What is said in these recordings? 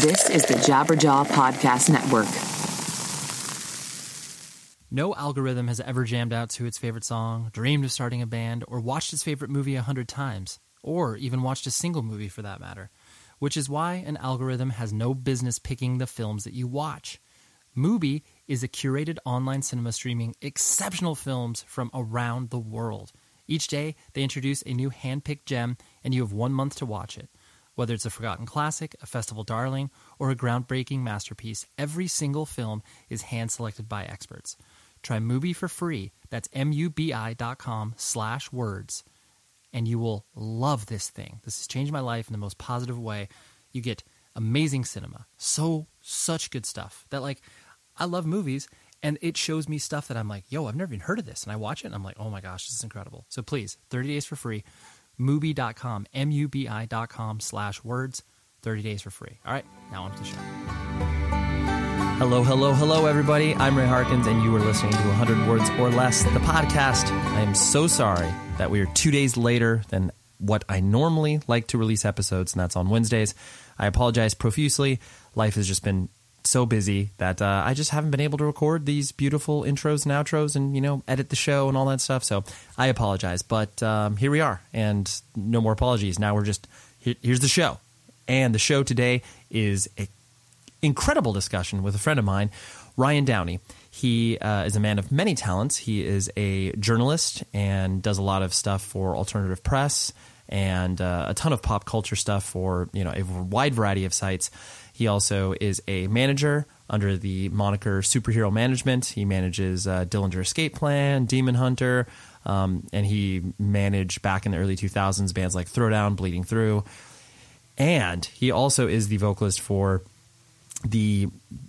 This is the Jabberjaw Podcast Network. No algorithm has ever jammed out to its favorite song, dreamed of starting a band, or watched its favorite movie a hundred times, or even watched a single movie for that matter. Which is why an algorithm has no business picking the films that you watch. Mubi is a curated online cinema streaming exceptional films from around the world. Each day, they introduce a new hand-picked gem, and you have one month to watch it. Whether it's a forgotten classic, a festival darling, or a groundbreaking masterpiece, every single film is hand-selected by experts. Try Mubi for free. That's M-U-B-I dot com slash words. And you will love this thing. This has changed my life in the most positive way. You get amazing cinema. So, such good stuff that like, I love movies and it shows me stuff that I'm like, yo, I've never even heard of this. And I watch it and I'm like, oh my gosh, this is incredible. So please, 30 days for free. Mubi.com, M-U-B-I dot com slash words, 30 days for free. All right, now on to the show. Hello, hello, hello, everybody. I'm Ray Harkins, and you are listening to 100 Words or Less, the podcast. I am so sorry that we are two days later than what I normally like to release episodes, and that's on Wednesdays. I apologize profusely. Life has just been so busy that uh, I just haven't been able to record these beautiful intros and outros and, you know, edit the show and all that stuff. So I apologize. But um, here we are, and no more apologies. Now we're just, here, here's the show. And the show today is an incredible discussion with a friend of mine, Ryan Downey. He uh, is a man of many talents. He is a journalist and does a lot of stuff for alternative press and uh, a ton of pop culture stuff for you know a wide variety of sites. He also is a manager under the moniker Superhero Management. He manages uh, Dillinger Escape Plan, Demon Hunter, um, and he managed back in the early 2000s bands like Throwdown, Bleeding Through. And he also is the vocalist for the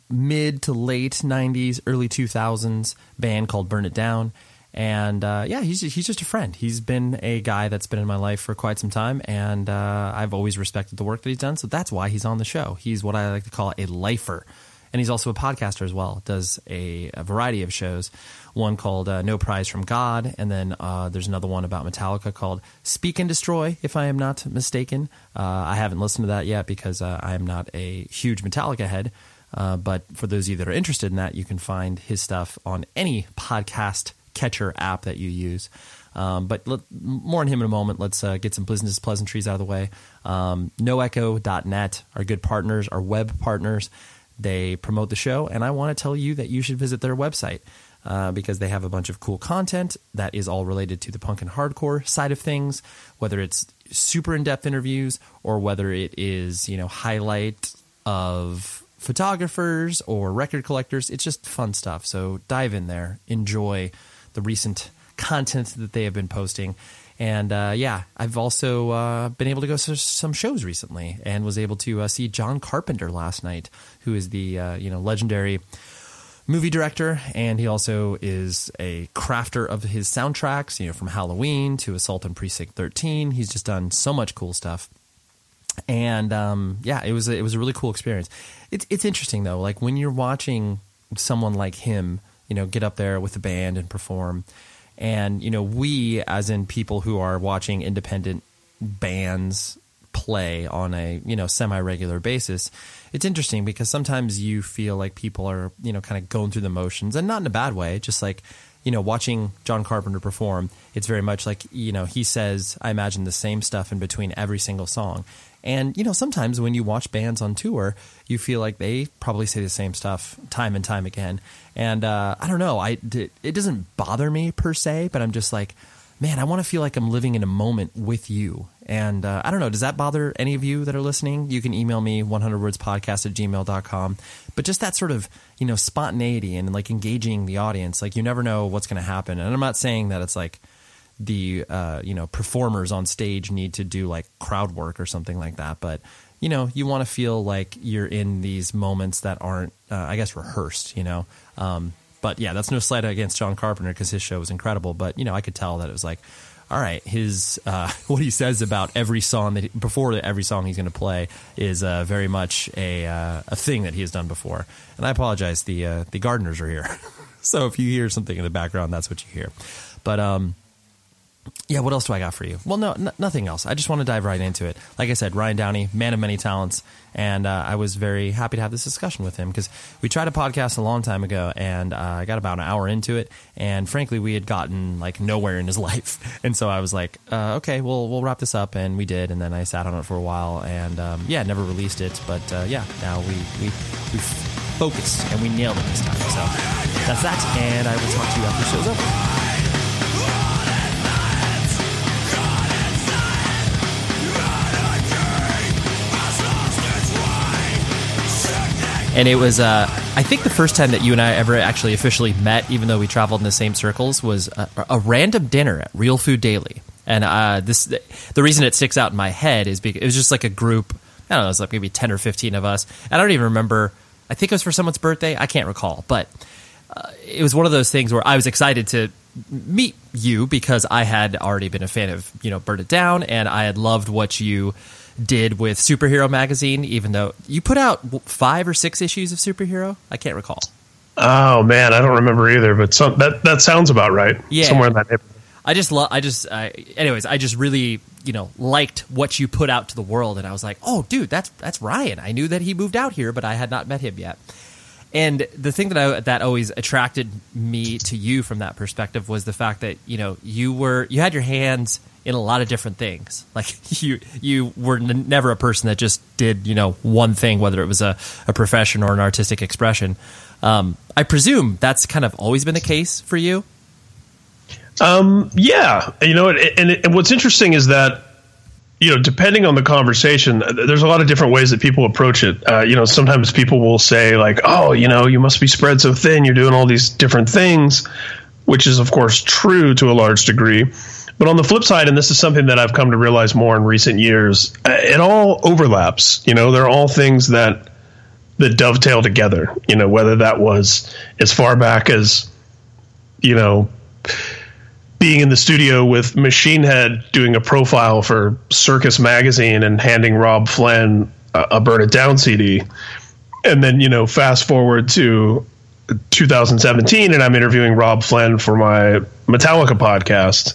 mid to late 90s, early 2000s band called Burn It Down. And uh, yeah, he's he's just a friend. He's been a guy that's been in my life for quite some time, and uh, I've always respected the work that he's done. So that's why he's on the show. He's what I like to call a lifer, and he's also a podcaster as well. Does a, a variety of shows. One called uh, No Prize from God, and then uh, there's another one about Metallica called Speak and Destroy, if I am not mistaken. Uh, I haven't listened to that yet because uh, I am not a huge Metallica head. but for those of you that are interested in that, you can find his stuff on any podcast catcher app that you use. Um, but let, more on him in a moment. Let's uh, get some business pleasantries out of the way. Um, NoEcho.net are good partners, are web partners. They promote the show, and I want to tell you that you should visit their website uh, because they have a bunch of cool content that is all related to the punk and hardcore side of things, whether it's super in depth interviews or whether it is you know highlight of photographers or record collectors. It's just fun stuff. So dive in there, enjoy the recent content that they have been posting. And uh, yeah, I've also uh, been able to go to some shows recently, and was able to uh, see John Carpenter last night, who is the uh, you know legendary movie director, and he also is a crafter of his soundtracks. You know, from Halloween to Assault on Precinct Thirteen, he's just done so much cool stuff. And um, yeah, it was a, it was a really cool experience. It's it's interesting though, like when you're watching someone like him you know, get up there with the band and perform. And, you know, we, as in people who are watching independent bands play on a, you know, semi regular basis, it's interesting because sometimes you feel like people are, you know, kind of going through the motions and not in a bad way, just like, you know, watching John Carpenter perform, it's very much like, you know, he says, I imagine the same stuff in between every single song. And, you know, sometimes when you watch bands on tour, you feel like they probably say the same stuff time and time again. And uh, I don't know, I, it doesn't bother me per se, but I'm just like, man, I want to feel like I'm living in a moment with you. And uh, I don't know, does that bother any of you that are listening? You can email me 100wordspodcast at gmail.com. But just that sort of, you know, spontaneity and like engaging the audience, like you never know what's going to happen. And I'm not saying that it's like, the uh, you know performers on stage need to do like crowd work or something like that. But you know you want to feel like you're in these moments that aren't uh, i guess rehearsed you know? Um, but yeah that's no slight against john carpenter because his show was incredible. But you know i could tell that it was like all right his uh, what he says about every song that before every song he's going to play is uh, very much a uh, a thing that he has done before. And i apologize the uh, the gardeners are here. So if you hear something in the background that's what you hear. But um Yeah, what else do I got for you? Well, no, n- nothing else. I just want to dive right into it. Like I said, Ryan Downey, man of many talents, and uh, I was very happy to have this discussion with him because we tried a podcast a long time ago, and uh, I got about an hour into it, and frankly, we had gotten like nowhere in his life, and so I was like, uh, okay, we'll we'll wrap this up, and we did, and then I sat on it for a while, and um, yeah, never released it, but uh, yeah, now we we we focused and we nailed it this time. So that's that, and I will talk to you after the show's over. And it was uh, I think the first time that you and I ever actually officially met, even though we traveled in the same circles, was a, a random dinner at Real Food Daily. And uh, this the reason it sticks out in my head is because it was just like a group. I don't know, it was like maybe ten or fifteen of us. And I don't even remember. I think it was for someone's birthday. I can't recall, but uh, it was one of those things where I was excited to meet you because I had already been a fan of you know Burn It Down, and I had loved what you did with Superhero Magazine, even though you put out five or six issues of Superhero. I can't recall. Oh man, I don't remember either, but some, that that sounds about right. Yeah, somewhere in that neighborhood. I just love. I just. I, anyways, I just really you know liked what you put out to the world, and I was like, oh, dude, that's that's Ryan. I knew that he moved out here, but I had not met him yet. And the thing that I, that always attracted me to you from that perspective was the fact that you know you were you had your hands in a lot of different things. Like you, you were n- never a person that just did you know one thing, whether it was a, a profession or an artistic expression. Um, I presume that's kind of always been the case for you. Um, yeah, you know, and, and, and what's interesting is that you know, depending on the conversation, there's a lot of different ways that people approach it. Uh, you know, sometimes people will say like, "Oh, you know, you must be spread so thin. You're doing all these different things," which is of course true to a large degree. But on the flip side, and this is something that I've come to realize more in recent years, uh, it all overlaps. You know, they're all things that that dovetail together. You know, whether that was as far back as you know being in the studio with Machine Head doing a profile for Circus Magazine and handing Robb Flynn a, a Burn It Down CD. And then, you know, fast forward to 2017 and I'm interviewing Robb Flynn for my Metallica podcast.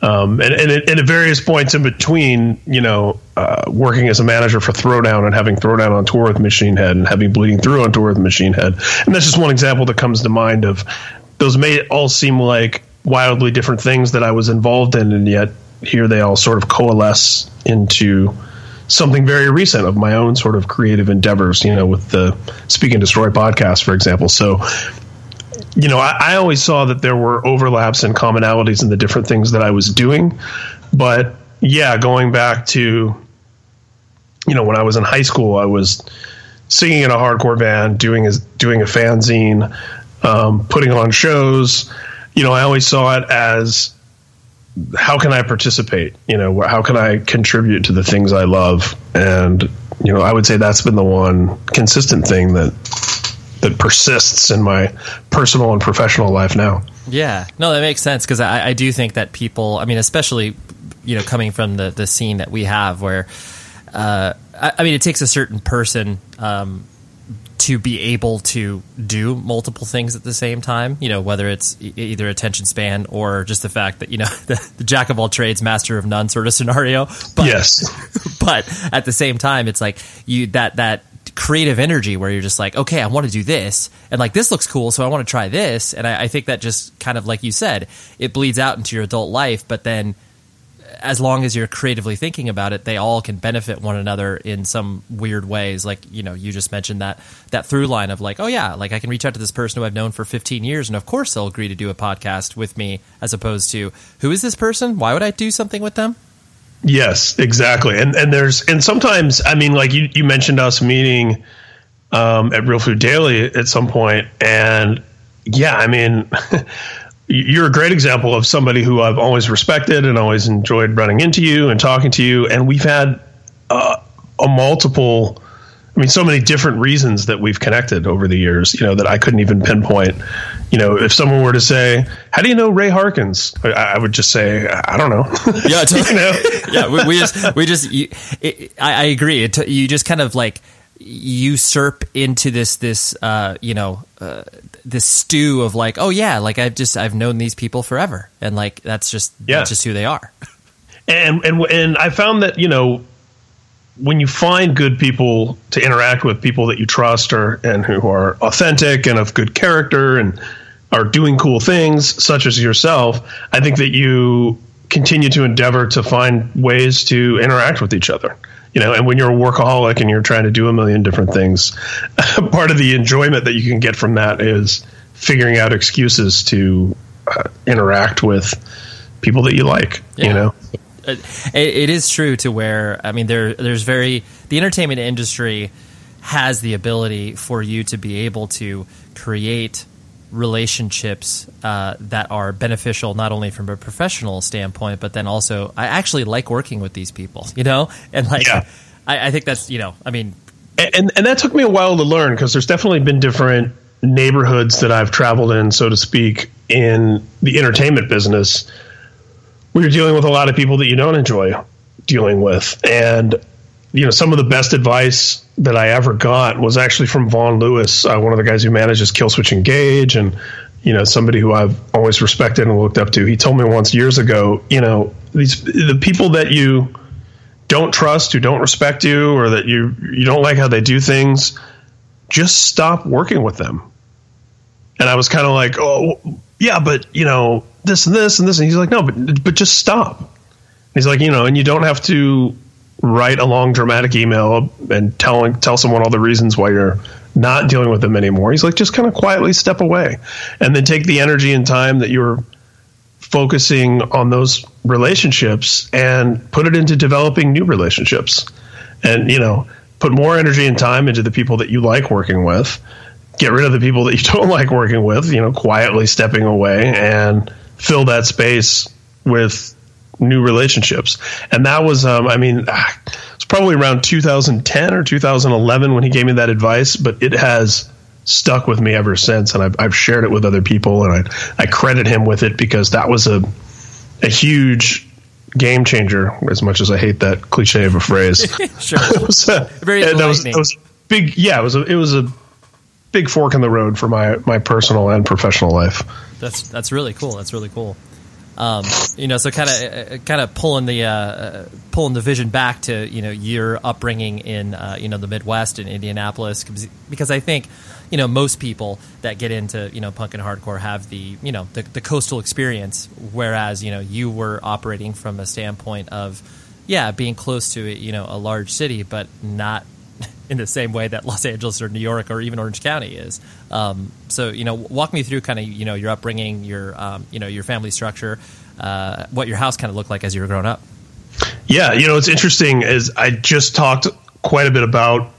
Um, and, and, and, at various points in between, you know, uh, working as a manager for Throwdown and having Throwdown on tour with Machine Head and having Bleeding Through on tour with Machine Head. And that's just one example that comes to mind of those may all seem like wildly different things that I was involved in, and yet here they all sort of coalesce into something very recent of my own sort of creative endeavors, you know, with the Speak and Destroy podcast, for example. So, you know, I, I, always saw that there were overlaps and commonalities in the different things that I was doing. But yeah, going back to, you know, when I was in high school, I was singing in a hardcore band, doing a, doing a fanzine, um, putting on shows you know, I always saw it as how can I participate? You know, how can I contribute to the things I love? And you know, I would say that's been the one consistent thing that that persists in my personal and professional life now. Yeah, no, that makes sense because I, I do think that people, I mean, especially you know, coming from the the scene that we have, where uh, I, I mean, it takes a certain person. Um, to be able to do multiple things at the same time, you know, whether it's e- either attention span or just the fact that, you know, the, the, jack of all trades, master of none sort of scenario. But, yes. But at the same time, it's like you, that, that creative energy where you're just like, okay, I want to do this. And like, this looks cool. So I want to try this. And I, I think that just kind of, like you said, it bleeds out into your adult life. But then, as long as you're creatively thinking about it, they all can benefit one another in some weird ways. Like you know, you just mentioned that that through line of like, oh yeah, like I can reach out to this person who I've known for 15 years, and of course they'll agree to do a podcast with me, as opposed to who is this person? Why would I do something with them? Yes, exactly. And and there's and sometimes I mean, like you you mentioned us meeting um, at Real Food Daily at some point, and yeah, I mean. you're a great example of somebody who I've always respected and always enjoyed running into you and talking to you. And we've had uh, a multiple, I mean, so many different reasons that we've connected over the years, you know, that I couldn't even pinpoint. You know, if someone were to say, How do you know Ray Harkins? I, I would just say, I don't know. Yeah, totally. you know? yeah, we, we, just, we just, you, it, I, I, agree. It, you just kind of like, usurp into this this uh, you know uh, this stew of like oh yeah like I've just I've known these people forever and like that's just Yeah. that's just who they are. and and and I found that you know when you find good people to interact with, people that you trust or and who are authentic and of good character and are doing cool things, such as yourself, I think that you continue to endeavor to find ways to interact with each other. You know, and when you're a workaholic and you're trying to do a million different things, part of the enjoyment that you can get from that is figuring out excuses to uh, interact with people that you like. Yeah. You know. it, it is true to where I mean there there's very the entertainment industry has the ability for you to be able to create relationships uh, that are beneficial not only from a professional standpoint but then also I actually like working with these people you know and like Yeah. I, I think that's you know I mean and and that took me a while to learn because there's definitely been different neighborhoods that I've traveled in, so to speak, in the entertainment business, where you're dealing with a lot of people that you don't enjoy dealing with, and you know some of the best advice that I ever got was actually from Vaughn Lewis, uh, one of the guys who manages Killswitch Engage, and you know somebody who I've always respected and looked up to. He told me once years ago, you know these the people that you don't trust, who don't respect you, or that you you don't like how they do things, just stop working with them. And I was kind of like, oh yeah, but you know this and this and this, and he's like, no, but but just stop. He's like, you know, and you don't have to write a long dramatic email and tell tell someone all the reasons why you're not dealing with them anymore. He's like, just kind of quietly step away, and then take the energy and time that you're focusing on those relationships and put it into developing new relationships and you know put more energy and time into the people that you like working with get rid of the people that you don't like working with you know quietly stepping away and fill that space with new relationships. And that was um, i mean ah, it's probably around 2010 or 2011 when he gave me that advice but it has stuck with me ever since. And I've, I've shared it with other people and I, I credit him with it because that was a a huge game changer as much as I hate that cliche of a phrase. Sure. Was a, Very that was, that was big yeah it was a, it was a big fork in the road for my my personal and professional life. That's that's really cool. That's really cool. Um, you know, so kind of kind of pulling the uh, uh, pulling the vision back to you know your upbringing in uh, you know the Midwest in Indianapolis because- because I think you know most people that get into you know punk and hardcore have the you know the, the coastal experience, whereas you know you were operating from a standpoint of yeah being close to you know a large city, but not in the same way that Los Angeles or New York or even Orange County is. Um, so you know, walk me through kind of you know your upbringing, your um, you know your family structure, uh, what your house kind of looked like as you were growing up. Yeah, you know, it's interesting is I just talked quite a bit about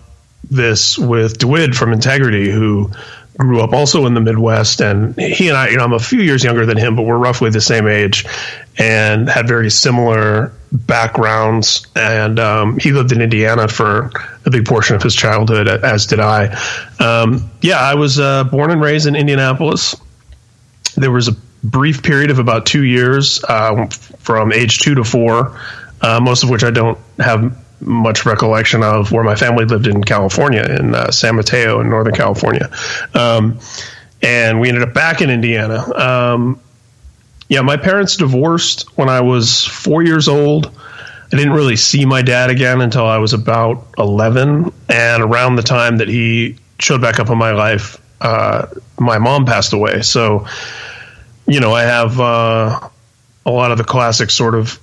this with Dwid from Integrity, who grew up also in the Midwest, and he and I, you know, I'm a few years younger than him, but we're roughly the same age, and had very similar backgrounds. And um, he lived in Indiana for a big portion of his childhood, as did I. Um, yeah, I was uh, born and raised in Indianapolis there was a brief period of about two years uh, from age two to four, uh, most of which I don't have much recollection of, where my family lived in California, in uh, San Mateo in Northern California. Um, and we ended up back in Indiana. Um, yeah, my parents divorced when I was four years old. I didn't really see my dad again until I was about 11. And around the time that he showed back up in my life, uh, my mom passed away. So, you know, I have uh, a lot of the classic sort of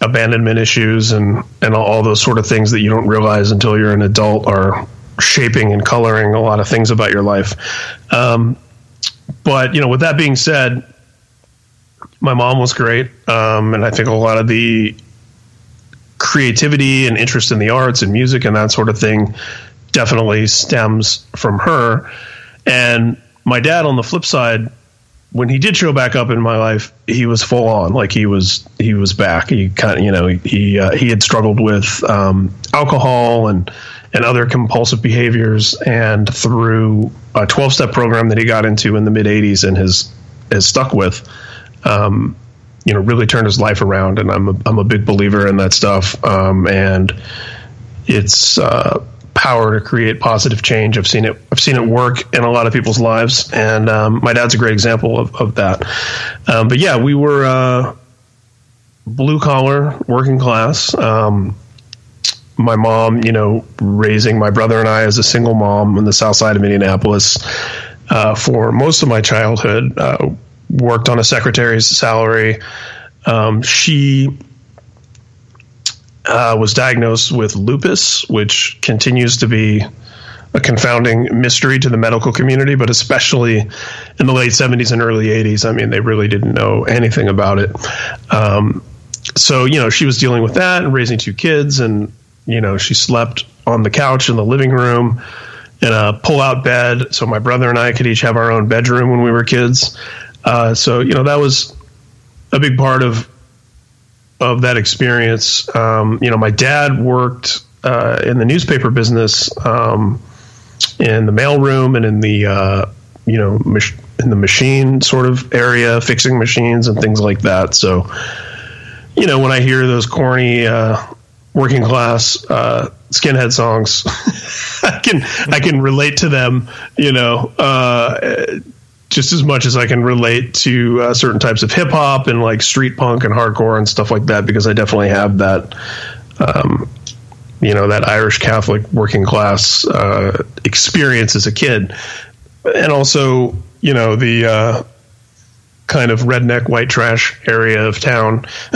abandonment issues and, and all, those sort of things that you don't realize until you're an adult are shaping and coloring a lot of things about your life. Um, but, you know, with that being said, my mom was great. Um, and I think a lot of the creativity and interest in the arts and music and that sort of thing definitely stems from her. And my dad, on the flip side, when he did show back up in my life, he was full on. Like he was, he was back. He kind of, you know, he uh, he had struggled with um, alcohol and and other compulsive behaviors, and through a twelve step program that he got into in the mid '80s and has has stuck with. Um, you know, really turned his life around, and I'm a, I'm a big believer in that stuff. Um, and it's uh, power to create positive change. I've seen it. I've seen it work in a lot of people's lives, and um, my dad's a great example of, of that. Um, but yeah, we were uh, blue collar, working class. Um, my mom, you know, raising my brother and I as a single mom in the south side of Indianapolis uh, for most of my childhood. Uh, worked on a secretary's salary. Um, she uh, was diagnosed with lupus, which continues to be a confounding mystery to the medical community, but especially in the late 70s and early 80s. I mean, they really didn't know anything about it. Um, so, you know, she was dealing with that and raising two kids, and, you know, she slept on the couch in the living room in a pull out bed. So my brother and I could each have our own bedroom when we were kids. Uh, so, you know, that was a big part of of that experience. Um, you know, my dad worked uh, in the newspaper business, um, in the mailroom and in the uh, you know mach- in the machine sort of area, fixing machines and things like that. So, you know, when I hear those corny uh, working class uh, skinhead songs, I can I can relate to them. You know uh, just as much as I can relate to uh, certain types of hip hop and like street punk and hardcore and stuff like that, because I definitely have that, um, you know, that Irish Catholic working class uh, experience as a kid, and also, you know, the uh, kind of redneck white trash area of town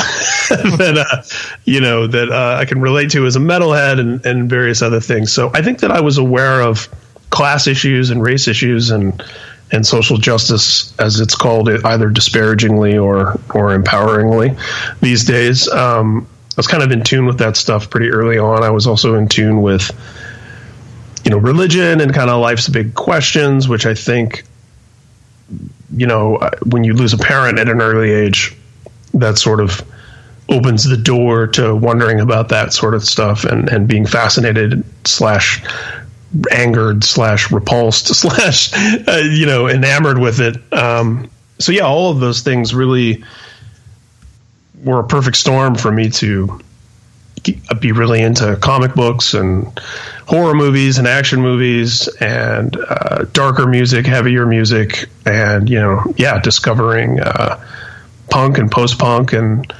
that uh, you know that uh, I can relate to as a metalhead and, and various other things. So I think that I was aware of class issues and race issues and and social justice, as it's called, either disparagingly or or empoweringly these days. Um, I was kind of in tune with that stuff pretty early on. I was also in tune with you know religion and kind of life's big questions, which I think you know when you lose a parent at an early age, that sort of opens the door to wondering about that sort of stuff and and being fascinated slash angered slash repulsed slash uh, you know enamored with it. Um, so yeah all of those things really were a perfect storm for me to be really into comic books and horror movies and action movies and uh, darker music heavier music and you know yeah discovering uh, punk and post punk and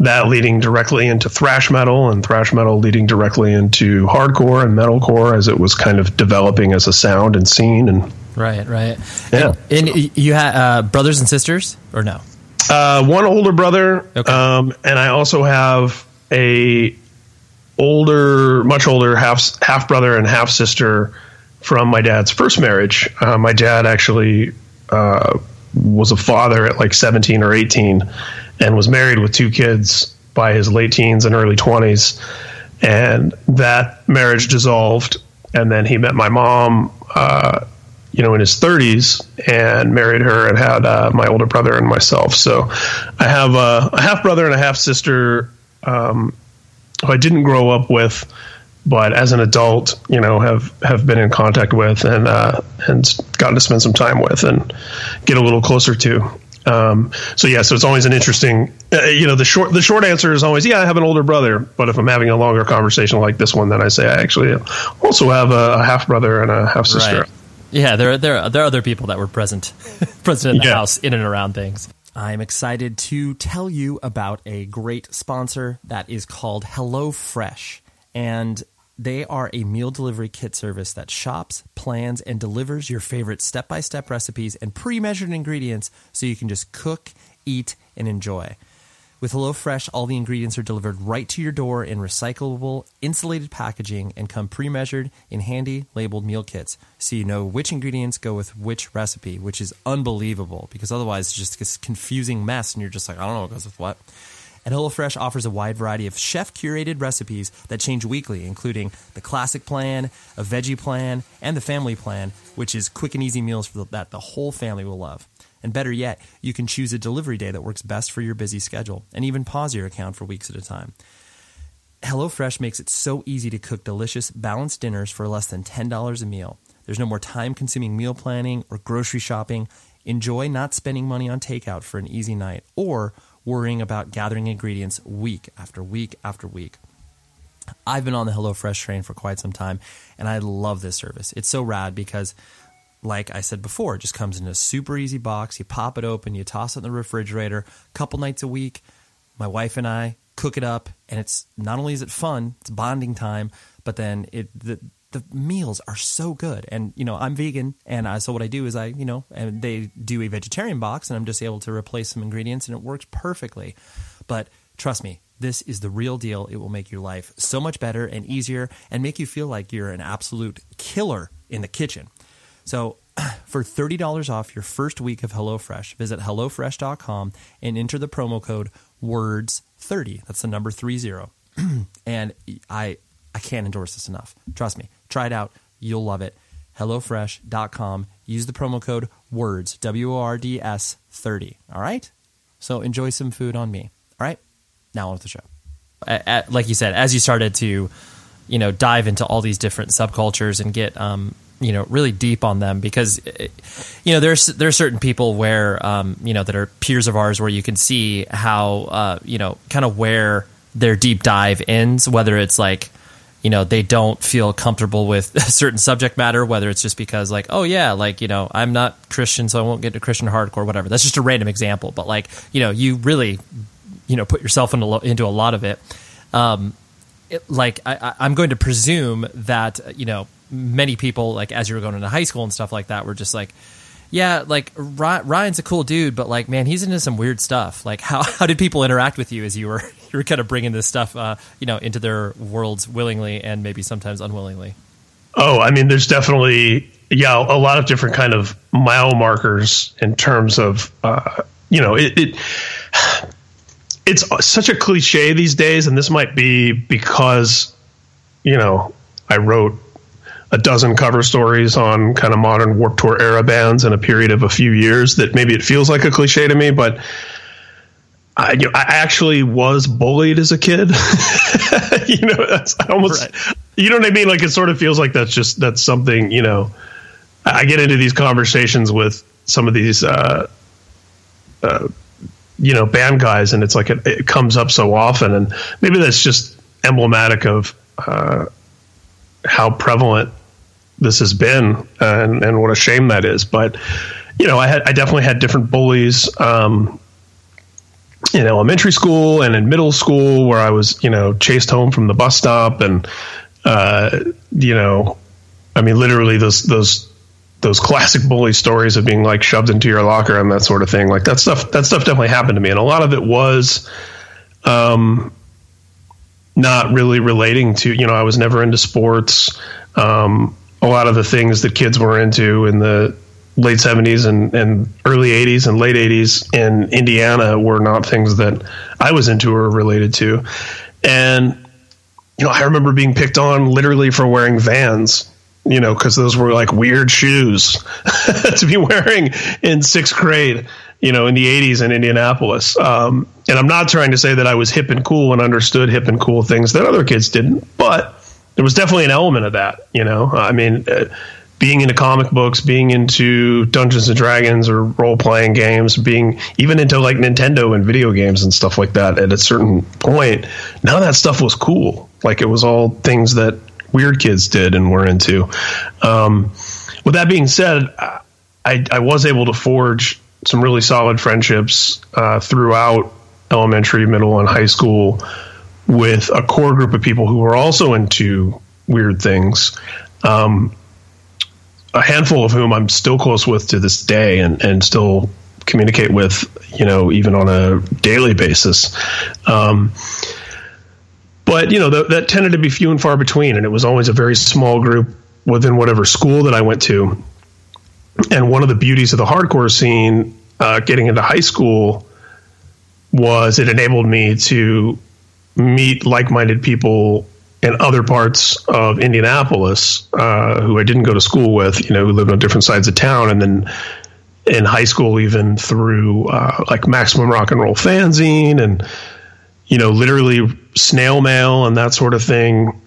that leading directly into thrash metal and thrash metal leading directly into hardcore and metalcore as it was kind of developing as a sound and scene and right right. Yeah. And, and you had uh, brothers and sisters or no? Uh, one older brother okay. um, and i also have a older much older half half brother and half sister from my dad's first marriage. Uh, my dad actually uh, was a father at like 17 or 18 and was married with two kids by his late teens and early 20s. And that marriage dissolved. And then he met my mom, uh, you know, in his 30s and married her and had uh, my older brother and myself. So I have a, a half brother and a half sister um, who I didn't grow up with, but as an adult, you know, have, have been in contact with and, uh, and gotten to spend some time with and get a little closer to. Um, so yeah, so it's always an interesting, uh, you know, the short the short answer is always yeah, I have an older brother. But if I'm having a longer conversation like this one, then I say I actually also have a, a half brother and a half sister. Right. Yeah, there are, there are, there are other people that were present present in the yeah. house in and around things. I'm excited to tell you about a great sponsor that is called HelloFresh. And they are a meal delivery kit service that shops, plans, and delivers your favorite step by step recipes and pre measured ingredients so you can just cook, eat, and enjoy. With HelloFresh, all the ingredients are delivered right to your door in recyclable, insulated packaging and come pre measured in handy labeled meal kits so you know which ingredients go with which recipe, which is unbelievable because otherwise it's just this confusing mess and you're just like, I don't know what goes with what. And HelloFresh offers a wide variety of chef curated recipes that change weekly, including the classic plan, a veggie plan, and the family plan, which is quick and easy meals that the whole family will love. And better yet, you can choose a delivery day that works best for your busy schedule and even pause your account for weeks at a time. HelloFresh makes it so easy to cook delicious, balanced dinners for less than $10 a meal. There's no more time consuming meal planning or grocery shopping. Enjoy not spending money on takeout for an easy night or worrying about gathering ingredients week after week after week. I've been on the HelloFresh train for quite some time, and I love this service. It's so rad because, like I said before, it just comes in a super easy box. You pop it open, you toss it in the refrigerator. A couple nights a week, my wife and I cook it up, and it's not only is it fun, it's bonding time, but then it the the meals are so good. And you know, I'm vegan, and I, so what I do is I you know, and they do a vegetarian box, and I'm just able to replace some ingredients, and it works perfectly. But trust me, this is the real deal. It will make your life so much better and easier and make you feel like you're an absolute killer in the kitchen. So, for $30 off your first week of HelloFresh, visit HelloFresh.com and enter the promo code WORDS30. That's the number 30. and I, I can't endorse this enough. Trust me. Try it out. You'll love it. HelloFresh.com. Use the promo code WORDS, W O R D S 30. All right? So, enjoy some food on me. All right? now on with the show. At, like you said, as you started to, you know, dive into all these different subcultures and get, um, you know, really deep on them because, you know, there's there are certain people where, um, you know, that are peers of ours where you can see how, uh, you know, kind of where their deep dive ends, whether it's like, you know they don't feel comfortable with a certain subject matter whether it's just because like oh yeah like you know i'm not christian so i won't get to christian hardcore whatever that's just a random example but like you know you really you know put yourself into, into a lot of it. Um, it, like I, I'm going to presume that you know many people like as you were going into high school and stuff like that were just like yeah like ryan's a cool dude but like man he's into some weird stuff like how, how did people interact with you as you were were kind of bringing this stuff uh, you know into their worlds willingly and maybe sometimes unwillingly. Oh i mean there's definitely yeah a lot of different kind of mile markers in terms of uh, you know it, it it's such a cliche these days, and this might be because, you know, I wrote a dozen cover stories on kind of modern Warped Tour era bands in a period of a few years that maybe it feels like a cliche to me, but I, you know, I actually was bullied as a kid. you know, that's almost, right. you know what I mean? Like it sort of feels like that's just, that's something, you know, I get into these conversations with some of these, uh, uh, you know band guys, and it's like it, it comes up so often, and maybe that's just emblematic of uh, how prevalent this has been, and and what a shame that is. But you know, I had I definitely had different bullies. Um, in elementary school and in middle school where I was, you know, chased home from the bus stop and, uh, you know, I mean, literally those, those those classic bully stories of being like shoved into your locker and that sort of thing. Like that stuff, that stuff definitely happened to me. And a lot of it was, um, not really relating to, you know, I was never into sports. Um, a lot of the things that kids were into in the late 70s and, and early 80s and late 80s in Indiana were not things that I was into or related to. And, you know, I remember being picked on literally for wearing vans you know, because those were like weird shoes to be wearing in sixth grade, you know, in the 80s in Indianapolis. Um, and I'm not trying to say that I was hip and cool and understood hip and cool things that other kids didn't, but there was definitely an element of that, you know. I mean, uh, being into comic books, being into Dungeons and Dragons or role playing games, being even into like Nintendo and video games and stuff like that at a certain point, none of that stuff was cool. Like it was all things that weird kids did and were into. Um, with that being said, I, I, was able to forge some really solid friendships uh, throughout elementary, middle, and high school with a core group of people who were also into weird things. Um, a handful of whom I'm still close with to this day and, and still communicate with, you know, even on a daily basis. Um, but you know the, that tended to be few and far between, and it was always a very small group within whatever school that I went to. And one of the beauties of the hardcore scene, uh, getting into high school, was it enabled me to meet like-minded people in other parts of Indianapolis uh, who I didn't go to school with, you know, who lived on different sides of town, and then in high school, even through uh, like Maximum Rock and Roll fanzine and you know, literally snail mail and that sort of thing,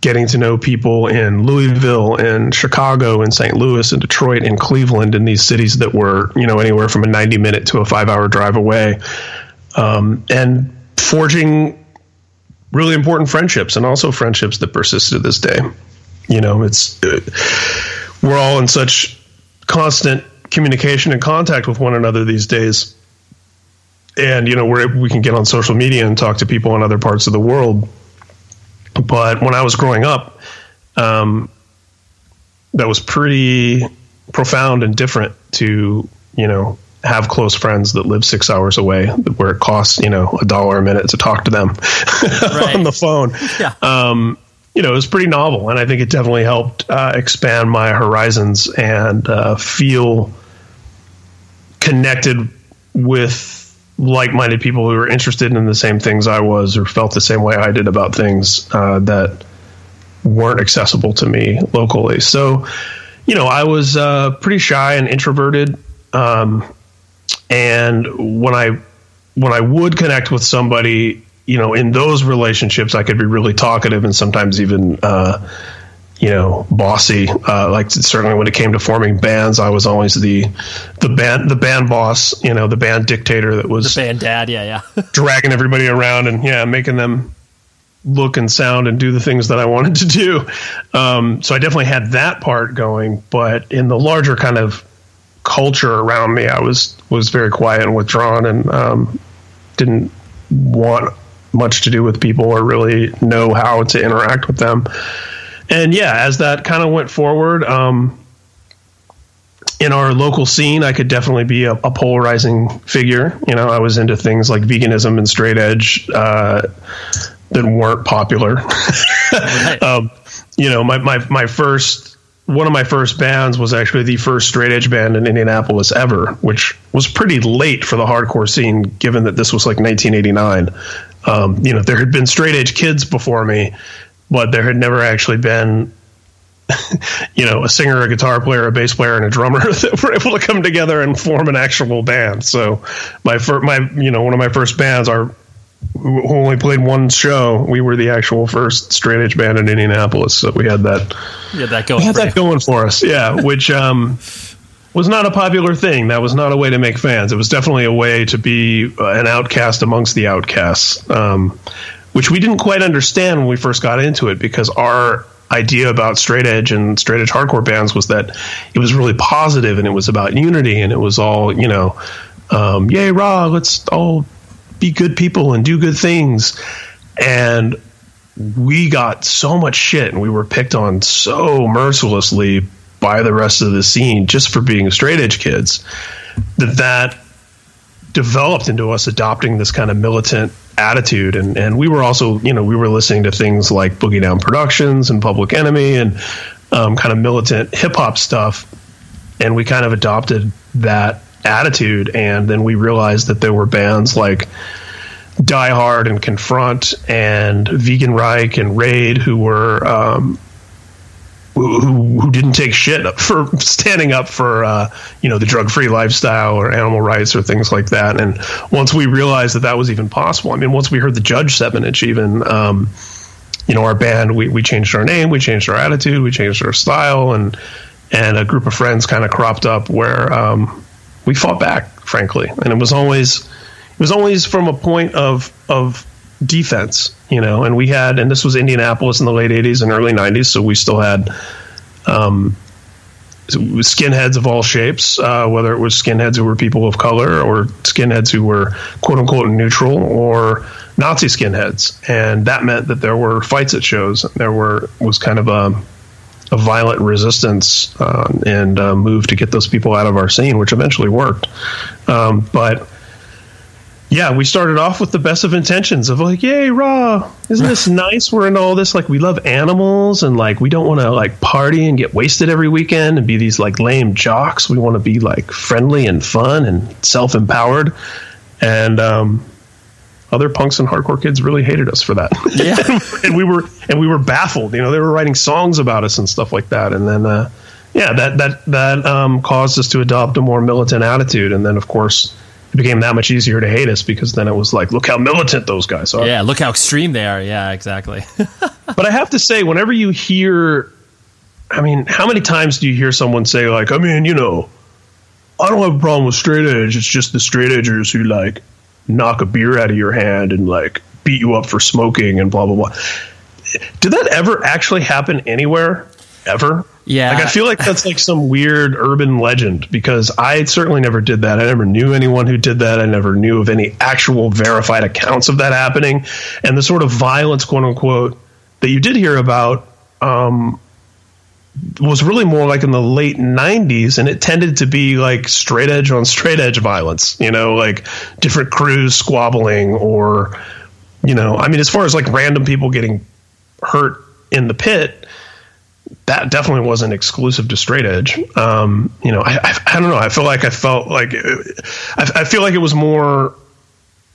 getting to know people in Louisville and Chicago and St. Louis and Detroit and Cleveland in these cities that were, you know, anywhere from a 90 minute to a five hour drive away. Um, and forging really important friendships and also friendships that persist to this day. You know, it's uh, we're all in such constant communication and contact with one another these days. And you know, we we can get on social media and talk to people in other parts of the world. But when I was growing up, um, that was pretty profound and different to you know have close friends that live six hours away where it costs you know a dollar a minute to talk to them right. on the phone yeah. um, you know it was pretty novel and i think it definitely helped uh, expand my horizons and uh, feel connected with like-minded people who were interested in the same things i was or felt the same way i did about things uh, that weren't accessible to me locally so you know i was uh, pretty shy and introverted um, and when I when I would connect with somebody, you know, in those relationships, I could be really talkative and sometimes even, uh, you know, bossy. Uh, like certainly when it came to forming bands, I was always the the band the band boss, you know, the band dictator that was the band dad, yeah, yeah, dragging everybody around and yeah, making them look and sound and do the things that I wanted to do. Um, so I definitely had that part going, but in the larger kind of culture around me, I was was very quiet and withdrawn, and um, didn't want much to do with people or really know how to interact with them. And yeah, as that kind of went forward, um, in our local scene, I could definitely be a, a, polarizing figure. You know, I was into things like veganism and straight edge uh, that weren't popular. right. um, you know, my, my, my first one of my first bands was actually the first straight edge band in Indianapolis ever, which was pretty late for the hardcore scene, given that this was like 1989. Um, you know, there had been straight edge kids before me, but there had never actually been, you know, a singer, a guitar player, a bass player, and a drummer that were able to come together and form an actual band. So my first, my, you know, one of my first bands, our who only played one show. We were the actual first straight edge band in Indianapolis, so we had that. Yeah, that going. We had that you. going for us. Yeah, which um, was not a popular thing. That was not a way to make fans. It was definitely a way to be uh, an outcast amongst the outcasts, um, which we didn't quite understand when we first got into it because our idea about straight edge and straight edge hardcore bands was that it was really positive and it was about unity and it was all you know um, yay raw let's all be good people and do good things. And we got so much shit and we were picked on so mercilessly by the rest of the scene just for being straight edge kids that that developed into us adopting this kind of militant attitude and and we were also you know we were listening to things like boogie down productions and public enemy and um, kind of militant hip hop stuff and we kind of adopted that attitude. And then we realized that there were bands like Die Hard and Confront and Vegan Reich and Raid who were um, who, who didn't take shit for standing up for uh, you know the drug free lifestyle or animal rights or things like that. And once we realized that that was even possible, I mean, once we heard the Judge seven inch, even um, you know our band, we we changed our name, we changed our attitude, we changed our style, and and a group of friends kind of cropped up where um, we fought back, frankly, and it was always it was always from a point of of defense, you know. And we had, and this was Indianapolis in the late '80s and early '90s, so we still had um, skinheads of all shapes, uh, whether it was skinheads who were people of color or skinheads who were quote unquote neutral or Nazi skinheads, and that meant that there were fights at shows. There were was kind of a a violent resistance uh, and uh, move to get those people out of our scene, which eventually worked. Um, but yeah, we started off with the best of intentions of like, yay, raw! Isn't this nice? We're in all this like we love animals and like we don't want to like party and get wasted every weekend and be these like lame jocks. We want to be like friendly and fun and self empowered. And um, other punks and hardcore kids really hated us for that. Yeah, and we were and we were baffled. You know, they were writing songs about us and stuff like that. And then, uh, yeah, that that that um, caused us to adopt a more militant attitude. And then, of course, it became that much easier to hate us because then it was like, look how militant those guys are. Yeah, look how extreme they are. Yeah, exactly. but I have to say, whenever you hear, I mean, how many times do you hear someone say like, I mean, you know. I don't have a problem with straight edge. It's just the straight edgers who like knock a beer out of your hand and like beat you up for smoking and blah blah blah. Did that ever actually happen anywhere? Ever? Yeah. Like I feel like that's like some weird urban legend because I certainly never did that. I never knew anyone who did that. I never knew of any actual verified accounts of that happening. And the sort of violence, quote unquote, that you did hear about um, was really more like in the late 90s and it tended to be like straight edge on straight edge violence you know like different crews squabbling or you know i mean as far as like random people getting hurt in the pit that definitely wasn't exclusive to straight edge. Um, you know I, I, I, don't know. I feel like i felt like I, I feel like it was more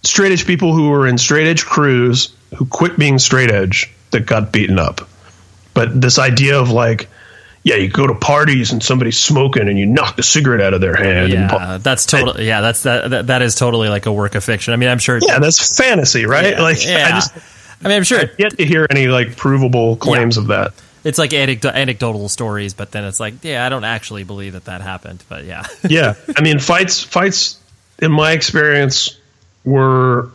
straight edge people who were in straight edge crews who quit being straight edge that got beaten up. But this idea of like yeah, you go to parties and somebody's smoking and you knock the cigarette out of their hand. Yeah, that's totally. Yeah, that's that, that. That is totally like a work of fiction. I mean, I'm sure. Yeah, that's fantasy, right? Yeah, like, yeah. I just. I mean, I'm sure. I yet to hear any like provable claims yeah. of that. It's like anecd- anecdotal stories, but then it's like, yeah, I don't actually believe that that happened. But yeah, yeah. I mean, fights, fights. In my experience, were.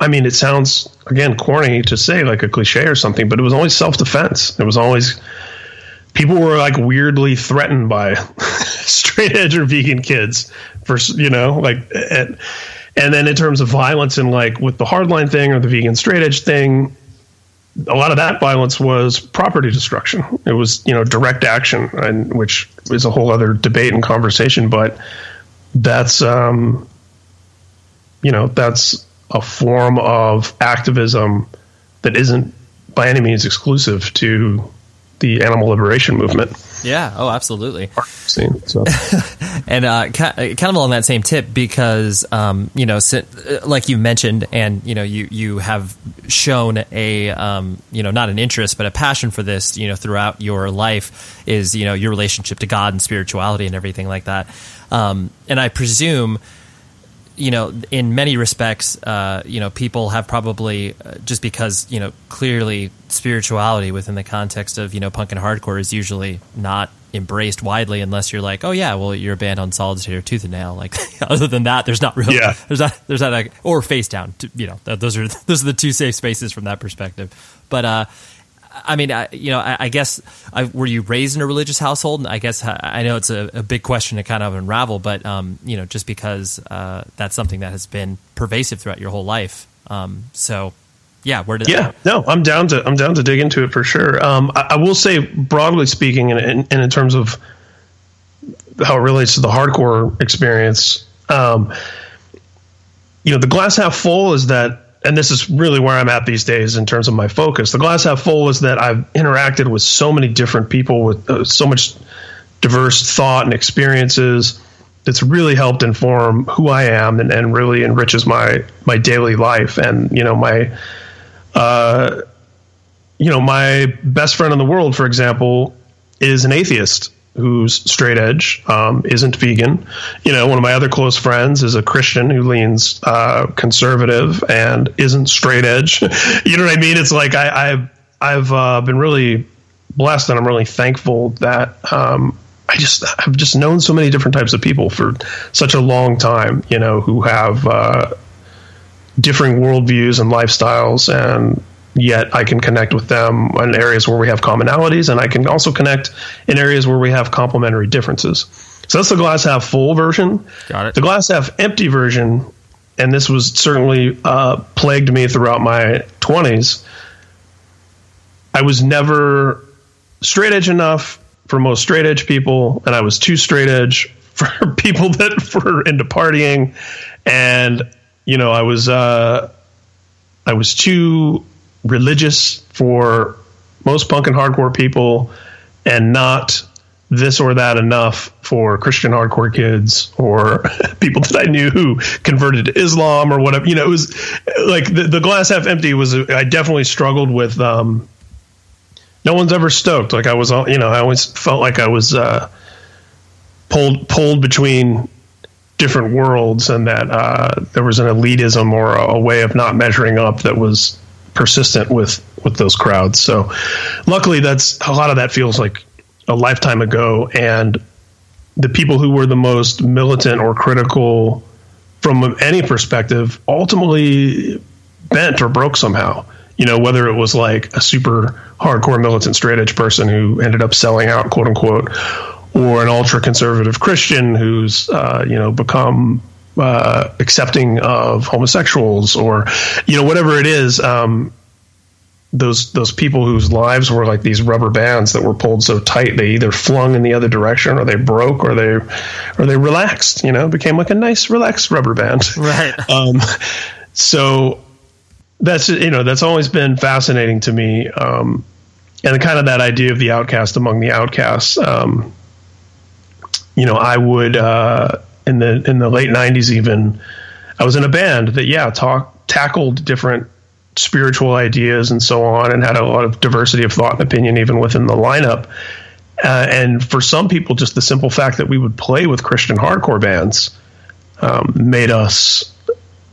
I mean, it sounds again corny to say like a cliche or something, but it was always self defense. It was always people were like weirdly threatened by straight edge or vegan kids for you know like and, and then in terms of violence and like with the hardline thing or the vegan straight edge thing a lot of that violence was property destruction. It was you know direct action and which is a whole other debate and conversation but that's um you know that's a form of activism that isn't by any means exclusive to the animal liberation movement. Yeah. Oh, absolutely. So. and uh, kind of along that same tip, because um, you know, like you mentioned, and you know, you you have shown a um, you know not an interest but a passion for this, you know, throughout your life is you know your relationship to God and spirituality and everything like that. Um, and I presume you know, in many respects, uh, you know, people have probably uh, just because you know clearly spirituality within the context of you know punk and hardcore is usually not embraced widely unless you're like, oh yeah, well you're a band on Solid or Tooth and Nail. Like other than that, there's not really, yeah. there's not, there's not a, or Facedown. You know, those are those are the two safe spaces from that perspective. But uh, I mean, I, you know, I, I guess I, were you raised in a religious household? And I guess I know it's a, a big question to kind of unravel, but um, you know, just because uh, that's something that has been pervasive throughout your whole life. Um, so, yeah, where did yeah, no, I'm down to I'm down to dig into it for sure. Um, I, I, will say, broadly speaking, and in, in, in, terms of how it relates to the hardcore experience, um, you know, the glass half full is that and this is really where I'm at these days in terms of my focus. The glass half full is that I've interacted with so many different people with uh, so much diverse thought and experiences. It's really helped inform who I am and, and really enriches my my daily life. And you know my, uh, you know my best friend in the world, for example, is an atheist who's straight edge, um, isn't vegan. You know, one of my other close friends is a Christian who leans uh, conservative and isn't straight edge. you know what I mean? It's like I, have I've uh, been really blessed and I'm really thankful that um, I just I've just known so many different types of people for such a long time. You know, who have uh, differing worldviews and lifestyles and yet I can connect with them in areas where we have commonalities, and I can also connect in areas where we have complementary differences. So that's the glass half full version. Got it. The glass half empty version, and this was certainly uh, plagued me throughout my 20s. I was never straight edge enough for most straight edge people, and I was too straight edge for people that were into partying. And, you know, I was, uh, I was too religious for most punk and hardcore people and not this or that enough for Christian hardcore kids or people that I knew who converted to Islam or whatever. You know, it was like the, the glass half empty was, I definitely struggled with, um, no one's ever stoked. Like I was, you know, I always felt like I was, uh, pulled, pulled between different worlds and that, uh, there was an elitism or a, a way of not measuring up that was, persistent with with those crowds. So luckily that's a lot of that feels like a lifetime ago and the people who were the most militant or critical from any perspective ultimately bent or broke somehow. You know, whether it was like a super hardcore militant straight edge person who ended up selling out, quote unquote, or an ultra conservative Christian who's uh, you know become uh, accepting of homosexuals, or you know whatever it is. Um, those those people whose lives were like these rubber bands that were pulled so tight they either flung in the other direction or they broke or they or they relaxed you know became like a nice relaxed rubber band right um, so that's you know that's always been fascinating to me um, and kind of that idea of the outcast among the outcasts um, you know i would uh, in the in the late 90s even i was in a band that yeah talk tackled different spiritual ideas and so on, and had a lot of diversity of thought and opinion even within the lineup. Uh, and for some people, just the simple fact that we would play with Christian hardcore bands um, made us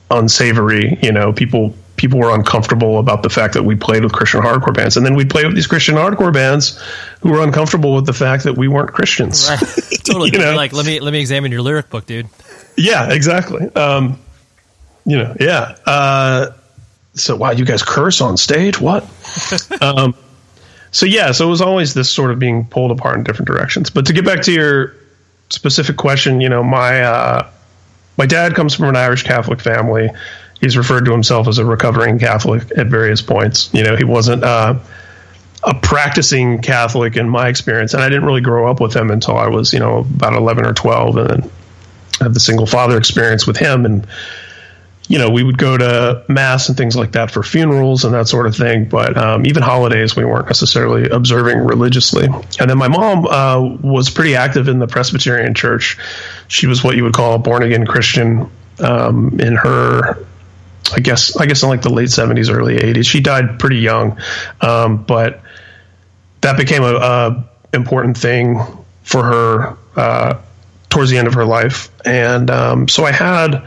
unsavory. You know, people people were uncomfortable about the fact that we played with Christian hardcore bands, and then we'd play with these Christian hardcore bands who were uncomfortable with the fact that we weren't Christians. Right. totally. You know? Like, let me let me examine your lyric book, dude. Yeah, exactly. Um, you know, yeah. Uh, so wow, you guys curse on stage? What? um, so yeah, so it was always this sort of being pulled apart in different directions. But to get back to your specific question, you know, my uh, my dad comes from an Irish Catholic family. He's referred to himself as a recovering Catholic at various points. You know, he wasn't uh, a practicing Catholic in my experience, and I didn't really grow up with him until I was, you know, about eleven or twelve, and then had the single father experience with him and you know, we would go to mass and things like that for funerals and that sort of thing. But um, even holidays, we weren't necessarily observing religiously. And then my mom uh, was pretty active in the Presbyterian Church. She was what you would call a born again Christian um, in her. I guess I guess in like the late seventies, early eighties. She died pretty young, um, but that became a, a, important thing for her uh, towards the end of her life. And um, so I had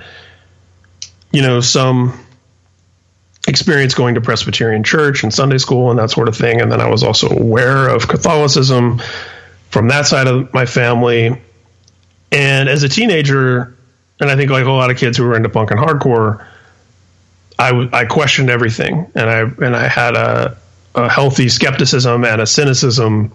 you know, some experience going to Presbyterian church and Sunday school and that sort of thing. And then I was also aware of Catholicism from that side of my family. And as a teenager, and I think like a lot of kids who were into punk and hardcore, I, questioned everything, and I and I had a, a healthy skepticism and a cynicism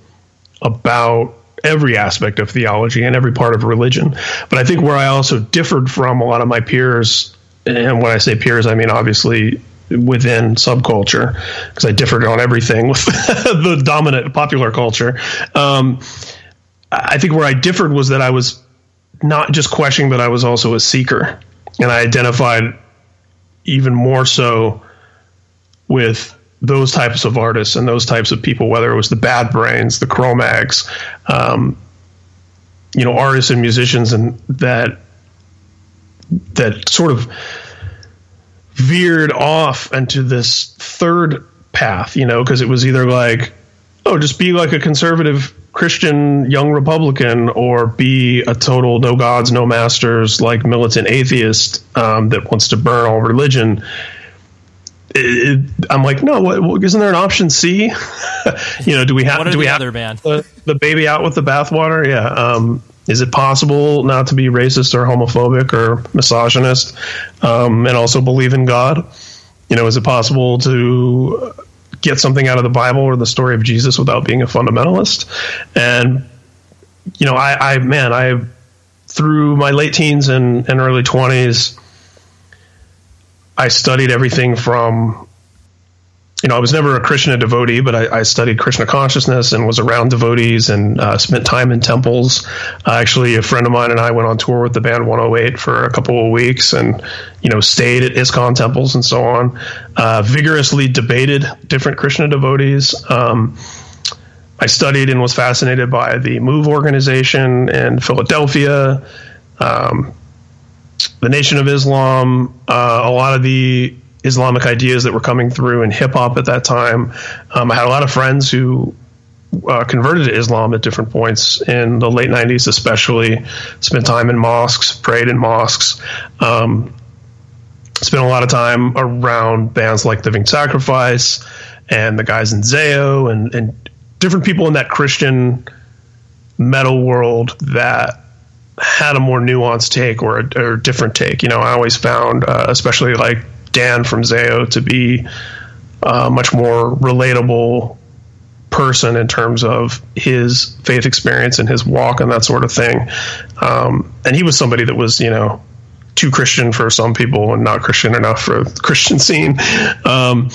about every aspect of theology and every part of religion. But I think where I also differed from a lot of my peers and when I say peers, I mean obviously within subculture because I differed on everything with the dominant popular culture. Um, I think where I differed was that I was not just questioning, but I was also a seeker, and I identified even more so with those types of artists and those types of people, whether it was the Bad Brains, the Cro-Mags, um, you know, artists and musicians, and that that sort of veered off into this third path, you know, because it was either like, oh, just be like a conservative Christian young Republican, or be a total no gods, no masters, like militant atheist um, that wants to burn all religion. It, it, I'm like, no, what, isn't there an option C? you know, do we have do we have the, the, baby out with the bathwater? Yeah. Um, is it possible not to be racist or homophobic or misogynist um, and also believe in God? You know, is it possible to get something out of the Bible or the story of Jesus without being a fundamentalist? And, you know, I, I man, I, through my late teens and, and early 20s, I studied everything from you know, I was never a Krishna devotee, but I, I studied Krishna consciousness and was around devotees and uh, spent time in temples. Uh, actually, a friend of mine and I went on tour with the band 108 for a couple of weeks and, you know, stayed at ISKCON temples and so on. Uh, vigorously debated different Krishna devotees. Um, I studied and was fascinated by the MOVE organization in Philadelphia, um, the Nation of Islam, uh, a lot of the Islamic ideas that were coming through in hip hop at that time. Um, I had a lot of friends who uh, converted to Islam at different points in the late 90s, especially. Spent time in mosques, prayed in mosques. Um, spent a lot of time around bands like Living Sacrifice and the guys in Zao and, and different people in that Christian metal world that had a more nuanced take or a, or a different take. You know, I always found, uh, especially like Dan from Zao to be a much more relatable person in terms of his faith experience and his walk and that sort of thing. Um, and he was somebody that was, you know, too Christian for some people and not Christian enough for the Christian scene. Um,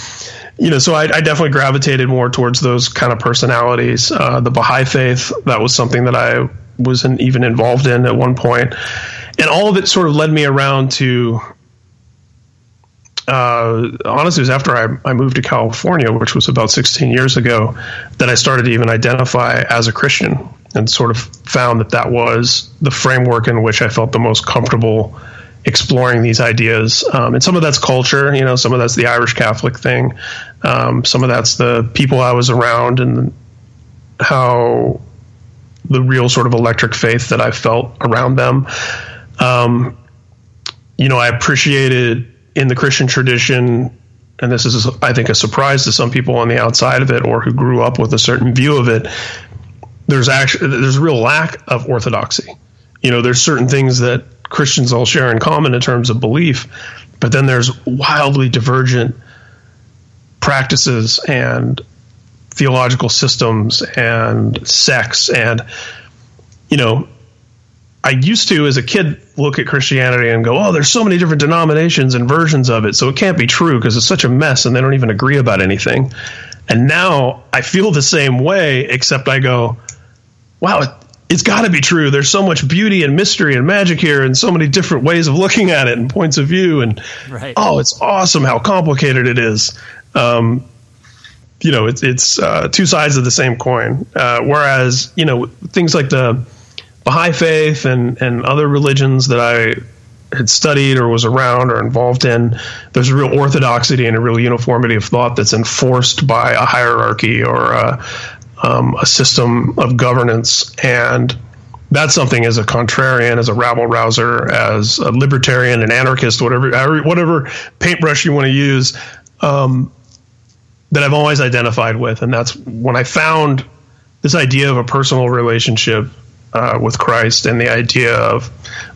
you know, so I, I, definitely gravitated more towards those kind of personalities. Uh, the Baha'i faith, that was something that I was not even involved in at one point. And all of it sort of led me around to uh, honestly, it was after I, I moved to California, which was about 16 years ago, that I started to even identify as a Christian and sort of found that that was the framework in which I felt the most comfortable exploring these ideas. Um, and some of that's culture, you know, some of that's the Irish Catholic thing, um, some of that's the people I was around and how the real sort of electric faith that I felt around them. Um, you know, I appreciated in the Christian tradition, and this is, I think, a surprise to some people on the outside of it or who grew up with a certain view of it. There's actually there's a real lack of orthodoxy. You know, there's certain things that Christians all share in common in terms of belief, but then there's wildly divergent practices and theological systems and sects and you know I used to, as a kid, look at Christianity and go, "Oh, there's so many different denominations and versions of it, so it can't be true because it's such a mess and they don't even agree about anything." And now I feel the same way, except I go, "Wow, it, has got to be true. There's so much beauty and mystery and magic here, and so many different ways of looking at it and points of view, and right. oh, it's awesome how complicated it is." Um, you know, it's it's uh, two sides of the same coin. Uh, whereas, you know, things like the Baha'i faith and, and other religions that I had studied or was around or involved in, there's a real orthodoxy and a real uniformity of thought that's enforced by a hierarchy or a, um, a system of governance. And that's something as a contrarian, as a rabble rouser, as a libertarian, an anarchist, whatever whatever paintbrush you want to use, um, that I've always identified with. And that's when I found this idea of a personal relationship uh, with Christ and the idea of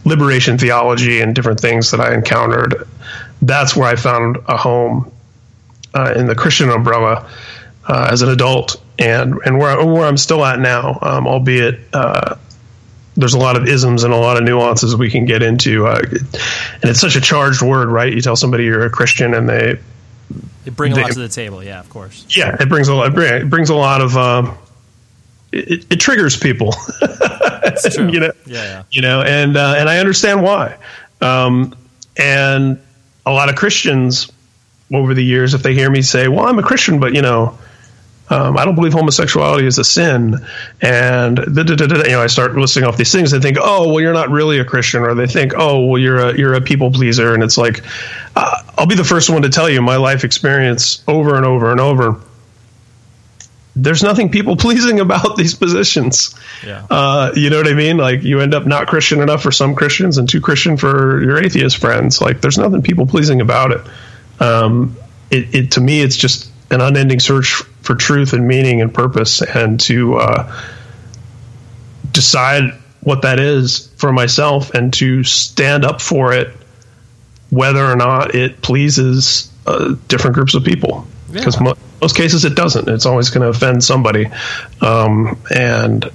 liberation theology and different things that I encountered. That's where I found a home uh, in the Christian umbrella uh, as an adult, and and where where I'm still at now, um, albeit. Uh, there's a lot of isms and a lot of nuances we can get into, uh, and it's such a charged word, right? You tell somebody you're a Christian, and they they bring a they, lot to the table. Yeah, of course. Yeah, it brings a lot. It brings a lot of um, it, it triggers people. you know, yeah, yeah, you know, and uh, and I understand why. Um, and a lot of Christians over the years, if they hear me say, "Well, I'm a Christian, but you know." Um, I don't believe homosexuality is a sin, and you know I start listing off these things. They think, oh, well, you're not really a Christian, or they think, oh, well, you're a you're a people pleaser, and it's like, uh, I'll be the first one to tell you my life experience over and over and over there's nothing people pleasing about these positions. Yeah. Uh, you know what I mean? Like you end up not Christian enough for some Christians and too Christian for your atheist friends. Like there's nothing people pleasing about it. Um, it, it, to me, it's just an unending search for truth and meaning and purpose, and to uh, decide what that is for myself and to stand up for it, whether or not it pleases uh, different groups of people because yeah. mo- most cases it doesn't. It's always going to offend somebody, um, and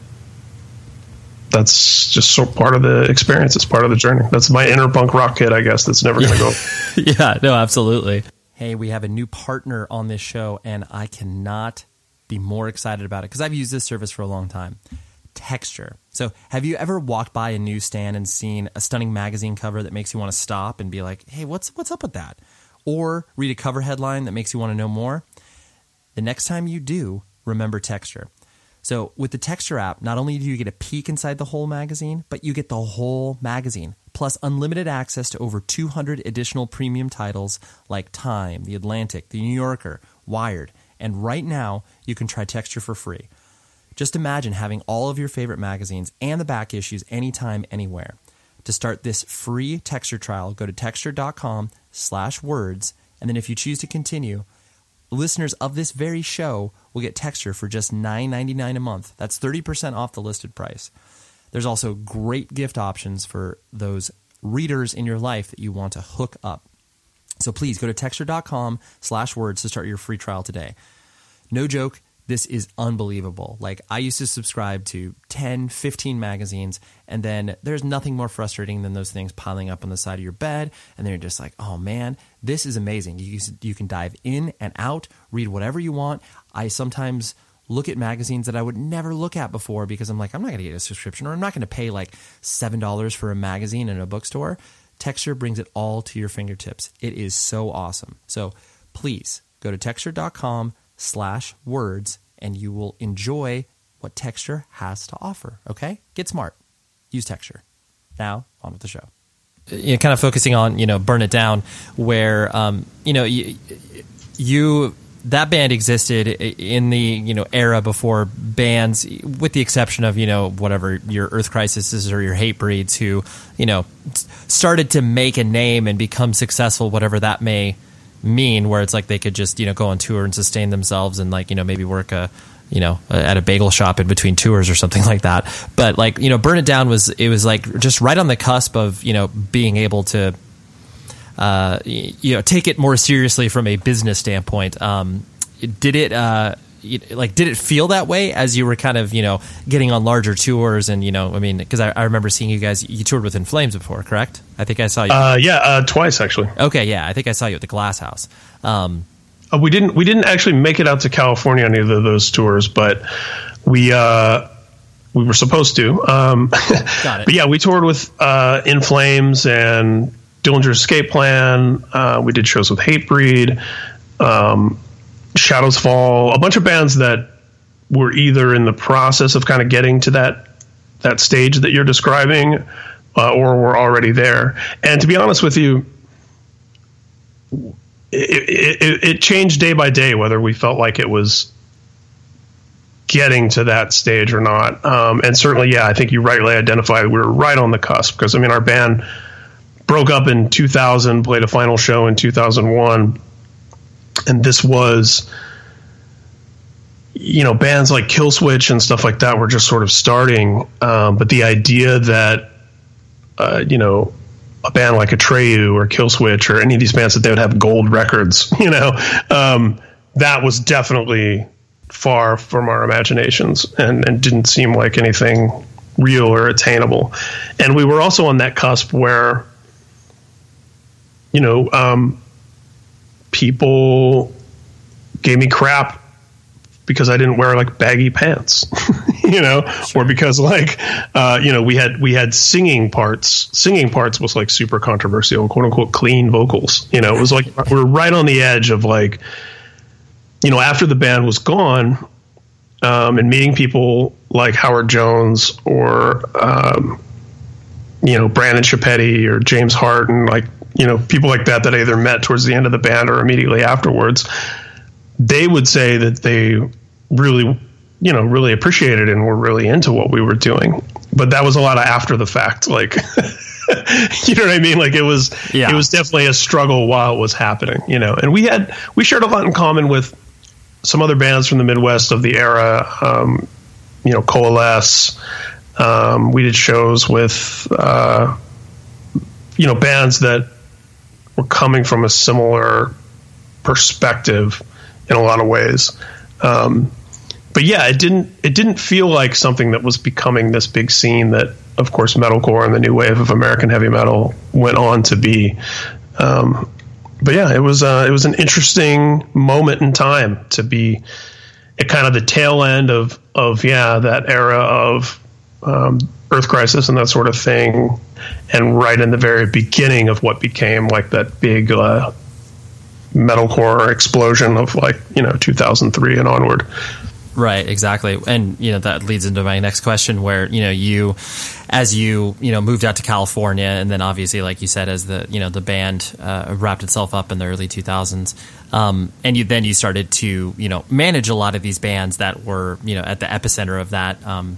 that's just sort of part of the experience. It's part of the journey. That's my inner punk rock kid, I guess. That's never going to go. yeah, no, absolutely. Hey, we have a new partner on this show, and I cannot be more excited about it because I've used this service for a long time. Texture. So, have you ever walked by a newsstand and seen a stunning magazine cover that makes you want to stop and be like, "Hey, what's what's up with that?" Or read a cover headline that makes you want to know more, the next time you do, remember Texture. So, with the Texture app, not only do you get a peek inside the whole magazine, but you get the whole magazine, plus unlimited access to over 200 additional premium titles like Time, The Atlantic, The New Yorker, Wired, and right now you can try Texture for free. Just imagine having all of your favorite magazines and the back issues anytime, anywhere. To start this free Texture trial, go to texture.com slash words. And then if you choose to continue, listeners of this very show will get Texture for just $9.99 a month. That's 30% off the listed price. There's also great gift options for those readers in your life that you want to hook up. So please go to texture.com slash words to start your free trial today. No joke, this is unbelievable. Like I used to subscribe to 10, 15 magazines and then there's nothing more frustrating than those things piling up on the side of your bed and then you're just like, "Oh man, this is amazing. You you can dive in and out, read whatever you want." I sometimes look at magazines that I would never look at before because I'm like, I'm not going to get a subscription or I'm not going to pay like $7 for a magazine in a bookstore. Texture brings it all to your fingertips. It is so awesome. So please go to texture.com slash words and you will enjoy what Texture has to offer. Okay? Get smart. Use Texture. Now, on with the show. You know, kind of focusing on, you know, Burn It Down, where, um, you know, you, you that band existed in the you know era before bands, with the exception of you know whatever your Earth Crisis or your Hatebreeds, who you know started to make a name and become successful, whatever that may mean. Where it's like they could just you know go on tour and sustain themselves, and like you know maybe work a you know at a bagel shop in between tours or something like that. But like you know, Burn It Down was it was like just right on the cusp of you know being able to uh, you know take it more seriously from a business standpoint. Um, did it uh, like did it feel that way as you were kind of you know getting on larger tours and you know I mean because I, I, remember seeing you guys you toured with In Flames before correct? I think I saw you. Uh, yeah uh, twice actually. Okay yeah I think I saw you at the Glass House. Um, uh, we didn't we didn't actually make it out to California on either of those tours but we uh, we were supposed to. Um, but yeah we toured with uh, In Flames and Dillinger's Escape Plan. Uh, we did shows with Hatebreed, um, Shadows Fall, a bunch of bands that were either in the process of kind of getting to that that stage that you're describing, uh, or were already there. And to be honest with you, it, it, it changed day by day whether we felt like it was getting to that stage or not. Um, and certainly, yeah, I think you rightly identified we were right on the cusp because I mean our band broke up in 2000, played a final show in 2001, and this was you know bands like Killswitch and stuff like that were just sort of starting, um, but the idea that uh, you know a band like Atreyu or Killswitch or any of these bands that they would have gold records, you know, um, that was definitely far from our imaginations and, and didn't seem like anything real or attainable. And we were also on that cusp where you know, um, people gave me crap because I didn't wear like baggy pants, you know, sure. or because like, uh, you know, we had we had singing parts. Singing parts was like super controversial, quote unquote, clean vocals. You know, it was like we are right on the edge of like, you know, after the band was gone, um, and meeting people like Howard Jones or, um, you know, Brandan Schieppati or James Hart and like you know people like that that I either met towards the end of the band or immediately afterwards, they would say that they really you know really appreciated and were really into what we were doing. But that was a lot of after the fact, like. you know what I mean? Like it was, yeah. it was definitely a struggle while it was happening, you know. And we had we shared a lot in common with some other bands from the Midwest of the era. Um, you know, Coalesce. Um, we did shows with uh, you know bands that were coming from a similar perspective in a lot of ways. Um, but yeah, it didn't it didn't feel like something that was becoming this big scene that, of course, metalcore and the new wave of American heavy metal went on to be. Um, but yeah, it was uh, it was an interesting moment in time to be at kind of the tail end of of yeah that era of um, Earth Crisis and that sort of thing, and right in the very beginning of what became like that big uh, metalcore explosion of like you know 2003 and onward. Right, exactly, and you know that leads into my next question, where you know you, as you you know moved out to California, and then obviously, like you said, as the you know the band uh, wrapped itself up in the early 2000s, um, and you then you started to you know manage a lot of these bands that were you know at the epicenter of that um,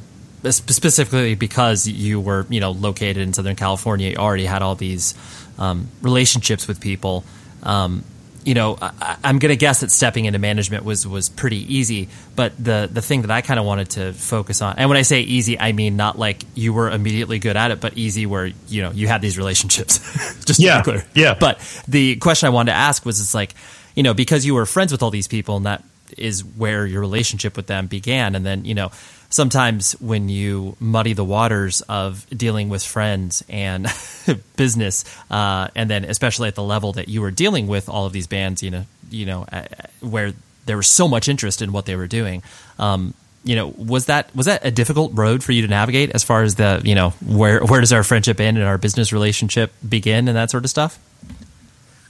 specifically because you were you know located in Southern California, you already had all these um, relationships with people. Um, you know, I, am going to guess that stepping into management was was pretty easy. But the the thing that I kind of wanted to focus on, and when I say easy, I mean not like you were immediately good at it, but easy where you know you had these relationships. Just yeah, to be clear. Yeah. But the question I wanted to ask was, it's like, you know, because you were friends with all these people, and that is where your relationship with them began, and then you know sometimes when you muddy the waters of dealing with friends and business, uh, and then especially at the level that you were dealing with all of these bands, you know, you know, uh, where there was so much interest in what they were doing. Um, you know, was that was that a difficult road for you to navigate as far as the you know where where does our friendship end and our business relationship begin and that sort of stuff?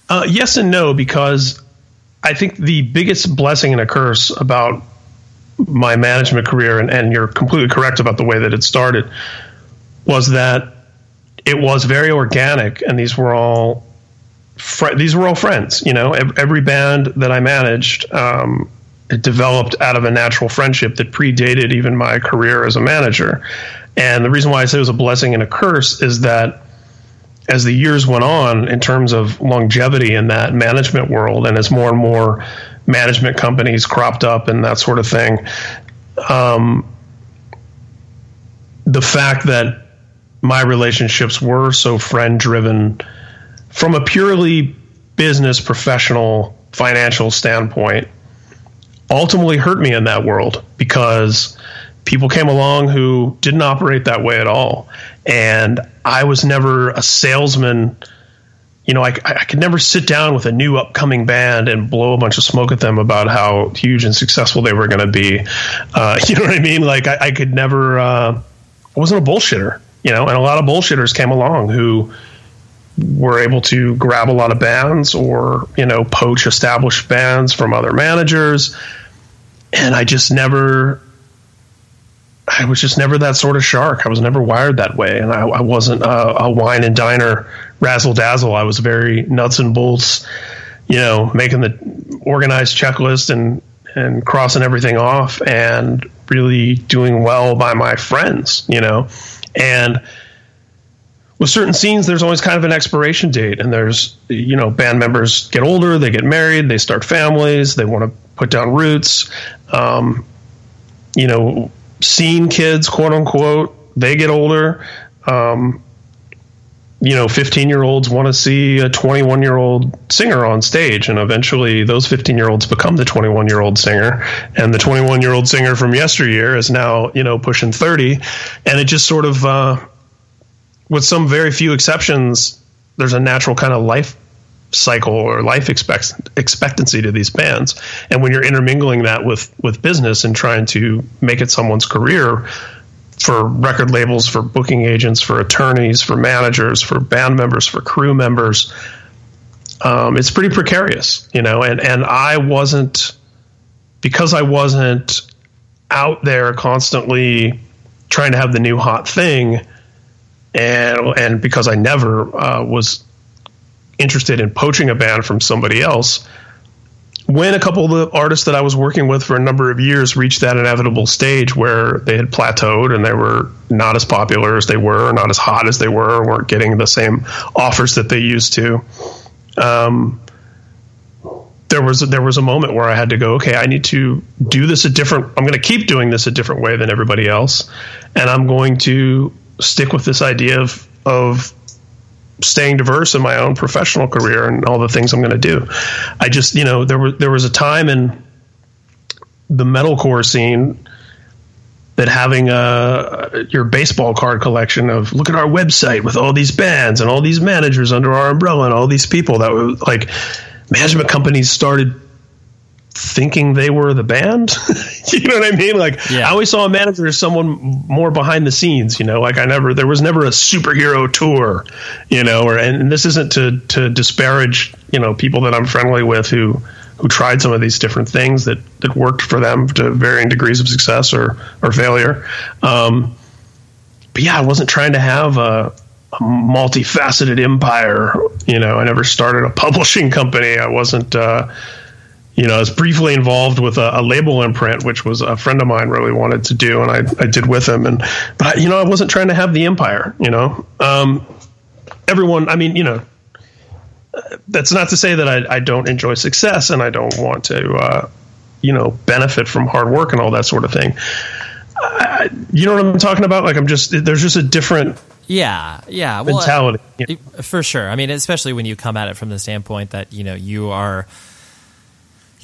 Uh, yes and no, because I think the biggest blessing and a curse about my management career, and, and you're completely correct about the way that it started, was that it was very organic, and these were all fr- these were all friends. You know, every band that I managed, um, it developed out of a natural friendship that predated even my career as a manager. And the reason why I say it was a blessing and a curse is that as the years went on, in terms of longevity in that management world, and as more and more management companies cropped up and that sort of thing. Um, the fact that my relationships were so friend driven from a purely business, professional, financial standpoint ultimately hurt me in that world because people came along who didn't operate that way at all. And I was never a salesman you know, I, I could never sit down with a new upcoming band and blow a bunch of smoke at them about how huge and successful they were going to be. Uh, you know what I mean? Like I, I could never, uh, I wasn't a bullshitter, you know, and a lot of bullshitters came along who were able to grab a lot of bands or, you know, poach established bands from other managers. And I just never, I was just never that sort of shark. I was never wired that way, and I, I wasn't a, a, wine and diner razzle dazzle. I was very nuts and bolts, you know, making the organized checklist and and crossing everything off, and really doing well by my friends, you know, and with certain scenes, there's always kind of an expiration date, and there's you know band members get older, they get married, they start families, they want to put down roots. Um, you know, scene kids, quote unquote, they get older. Um, you know, 15 year olds want to see a 21 year old singer on stage, and eventually those 15 year olds become the 21 year old singer, and the 21 year old singer from yesteryear is now, you know, pushing 30. And it just sort of, uh, with some very few exceptions, there's a natural kind of life cycle or life expect, expectancy to these bands. And when you're intermingling that with with business and trying to make it someone's career for record labels, for booking agents, for attorneys, for managers, for band members, for crew members, um, it's pretty precarious, you know. And and I wasn't because I wasn't out there constantly trying to have the new hot thing and and because I never uh, was interested in poaching a band from somebody else. When a couple of the artists that I was working with for a number of years reached that inevitable stage where they had plateaued and they were not as popular as they were, not as hot as they were, weren't getting the same offers that they used to, um, there was there was a moment where I had to go, okay, I need to do this a different. I'm going to keep doing this a different way than everybody else, and I'm going to stick with this idea of of staying diverse in my own professional career and all the things I'm going to do. I just, you know, there was there was a time in the metalcore scene that having a your baseball card collection of look at our website with all these bands and all these managers under our umbrella and all these people that were like management companies started thinking they were the band. you know what I mean? Like yeah. I always saw a manager as someone more behind the scenes, you know, like I never, there was never a superhero tour, you know, or, and this isn't to, to disparage, you know, people that I'm friendly with who, who tried some of these different things that, that worked for them to varying degrees of success or, or failure. Um, but yeah, I wasn't trying to have a, a multifaceted empire. You know, I never started a publishing company. I wasn't, uh, you know, I was briefly involved with a, a, label imprint, which was a friend of mine really wanted to do, and I, I did with him. And but I, you know, I wasn't trying to have the empire. You know, um, everyone. I mean, you know, that's not to say that I, I don't enjoy success and I don't want to, uh, you know, benefit from hard work and all that sort of thing. I, you know what I'm talking about? Like I'm just there's just a different yeah yeah well, mentality yeah. for sure. I mean, especially when you come at it from the standpoint that you know you are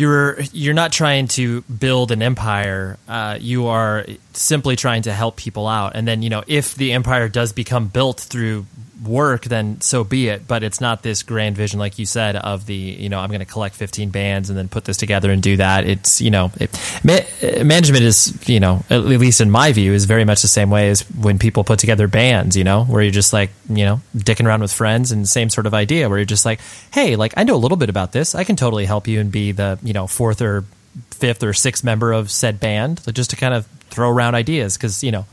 you're you're not trying to build an empire. Uh, you are simply trying to help people out. And then you know if the empire does become built through work, then so be it. But it's not this grand vision, like you said, of the you know I'm going to collect 15 bands and then put this together and do that. It's you know it, ma- uh, management is you know at least in my view is very much the same way as when people put together bands. You know where you're just like you know dicking around with friends and same sort of idea where you're just like hey like I know a little bit about this. I can totally help you and be the you know fourth or fifth or sixth member of said band just to kind of throw around ideas because you know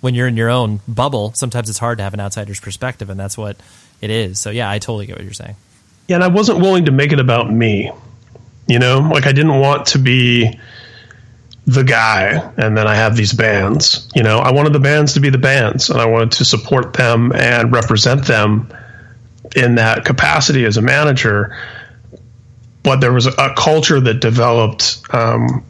when you're in your own bubble, sometimes it's hard to have an outsider's perspective, and that's what it is. So yeah, I totally get what you're saying. Yeah, and I wasn't willing to make it about me. You know, like I didn't want to be the guy and then I have these bands. You know, I wanted the bands to be the bands and I wanted to support them and represent them in that capacity as a manager. But there was a culture that developed um,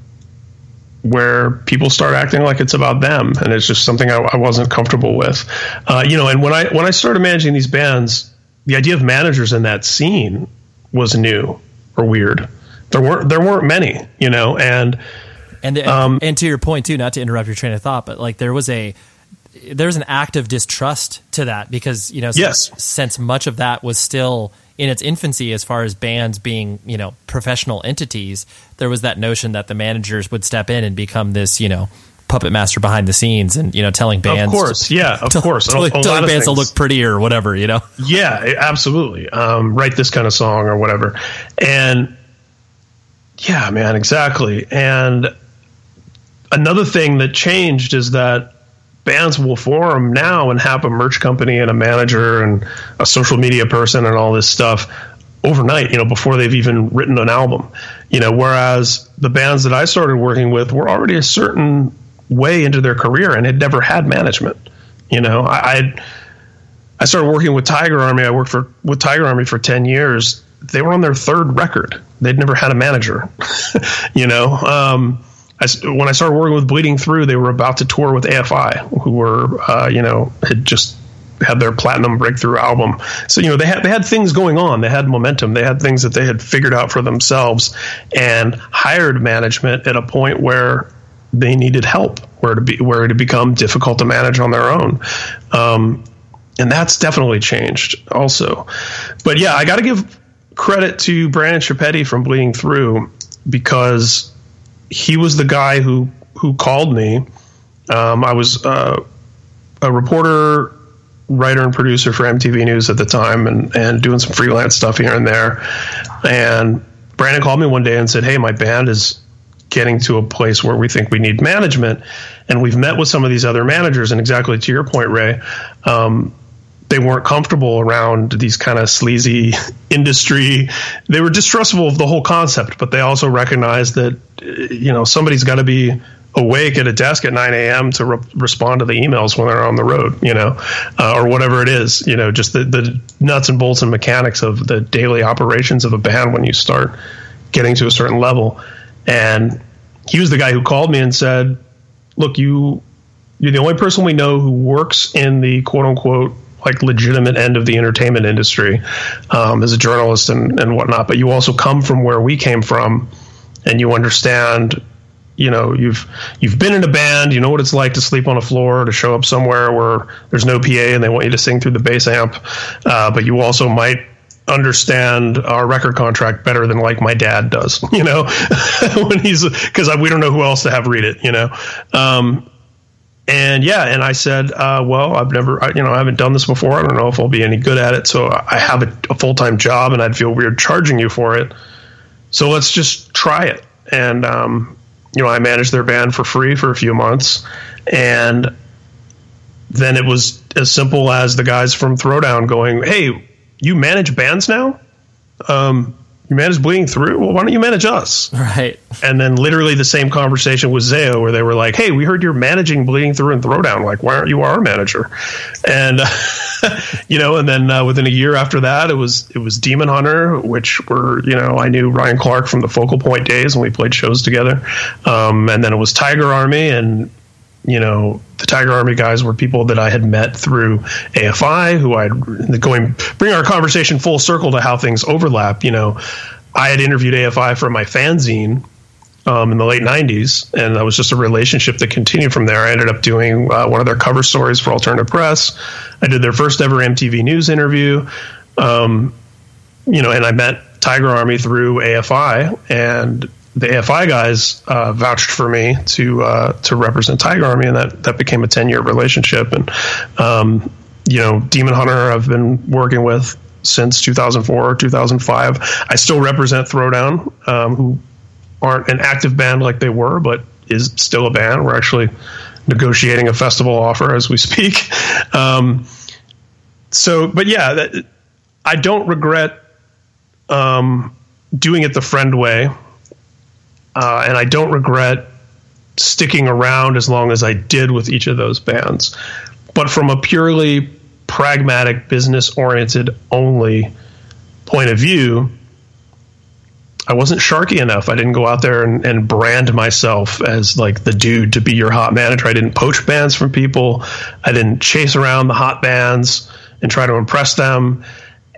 where people start acting like it's about them, and it's just something I, I wasn't comfortable with. Uh, you know, and when I when I started managing these bands, the idea of managers in that scene was new or weird. There weren't there weren't many, you know, and and um, and to your point too, not to interrupt your train of thought, but like there was a there's an act of distrust to that because you know yes. since, since much of that was still in its infancy as far as bands being you know professional entities there was that notion that the managers would step in and become this you know puppet master behind the scenes and you know telling bands of course. Yeah of to, course telling, telling bands to look prettier or whatever you know? Yeah absolutely. Um, write this kind of song or whatever. And yeah man exactly. And another thing that changed is that bands will form now and have a merch company and a manager and a social media person and all this stuff overnight, you know, before they've even written an album. You know, whereas the bands that I started working with were already a certain way into their career and had never had management. You know, I I started working with Tiger Army. I worked for with Tiger Army for ten years. They were on their third record. They'd never had a manager. you know, um, I, when I started working with Bleeding Through, they were about to tour with AFI, who were, uh, you know, had just had their platinum breakthrough album. So you know they had they had things going on. They had momentum. They had things that they had figured out for themselves, and hired management at a point where they needed help, where to be where it had become difficult to manage on their own. Um, and that's definitely changed also. But yeah, I got to give credit to Brandan Schieppati from Bleeding Through because he was the guy who who called me. Um, I was uh, a reporter, writer, and producer for MTV News at the time, and and doing some freelance stuff here and there. And Brandan called me one day and said, "Hey, my band is." Getting to a place where we think we need management, and we've met with some of these other managers. And exactly to your point, Ray, um, they weren't comfortable around these kind of sleazy industry. They were distrustful of the whole concept, but they also recognized that you know somebody's got to be awake at a desk at 9 a.m. to re- respond to the emails when they're on the road, you know, uh, or whatever it is, you know, just the, the nuts and bolts and mechanics of the daily operations of a band when you start getting to a certain level. And he was the guy who called me and said, "Look, you." You're the only person we know who works in the quote unquote like legitimate end of the entertainment industry um, as a journalist and, and whatnot. But you also come from where we came from, and you understand. You know, you've you've been in a band. You know what it's like to sleep on a floor, to show up somewhere where there's no PA and they want you to sing through the bass amp. Uh, but you also might understand our record contract better than like my dad does, you know, when he's because we don't know who else to have read it, you know. Um, and yeah, and I said, uh, well, I've never, I, you know, I haven't done this before. I don't know if I'll be any good at it. So I have a, a full time job, and I'd feel weird charging you for it. So let's just try it. And um, you know, I managed their band for free for a few months, and then it was as simple as the guys from Throwdown going, "Hey, you manage bands now? Um, you manage bleeding through. Well, why don't you manage us? Right. And then literally the same conversation with Zao, where they were like, "Hey, we heard you're managing bleeding through and throwdown. Like, why aren't you our manager?" And you know, and then uh, within a year after that, it was it was Demon Hunter, which were you know I knew Ryan Clark from the Focal Point days when we played shows together, um, and then it was Tiger Army, and you know the Tiger Army guys were people that I had met through AFI, who I'd going bring our conversation full circle to how things overlap. You know, I had interviewed AFI for my fanzine um, in the late '90s, and that was just a relationship that continued from there. I ended up doing uh, one of their cover stories for Alternative Press. I did their first ever MTV News interview. Um, you know, and I met Tiger Army through AFI, and the AFI guys uh, vouched for me to uh, to represent Tiger Army, and that that became a ten year relationship. And um, you know, Demon Hunter, I've been working with since 2004 or 2005. I still represent Throwdown, um, who aren't an active band like they were, but is still a band. We're actually negotiating a festival offer as we speak. Um, so, but yeah, that, I don't regret um, doing it the friend way uh, and I don't regret sticking around as long as I did with each of those bands. But from a purely pragmatic, business oriented only point of view, I wasn't sharky enough. I didn't go out there and, and, brand myself as like the dude to be your hot manager. I didn't poach bands from people. I didn't chase around the hot bands and try to impress them.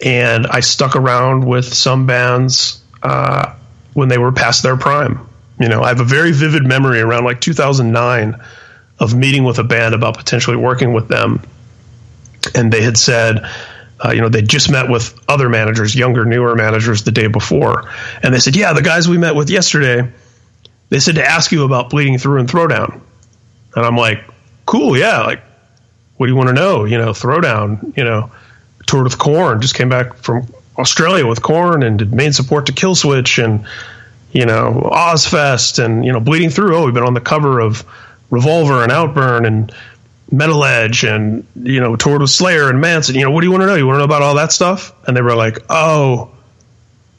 And I stuck around with some bands uh, when they were past their prime. You know, I have a very vivid memory around like 2009 of meeting with a band about potentially working with them, and they had said. Uh, you know, they just met with other managers, younger, newer managers the day before. And they said, Yeah, the guys we met with yesterday, they said to ask you about bleeding through and throwdown. And I'm like, Cool, yeah. Like, what do you want to know? You know, throwdown, you know, toured with Korn, just came back from Australia with Korn and did main support to Killswitch and you know Ozzfest and you know Bleeding Through. Oh, we've been on the cover of Revolver and Outburn and Metal Edge and you know toured with Slayer and Manson. You know what do you want to know? You want to know about all that stuff? And they were like, oh.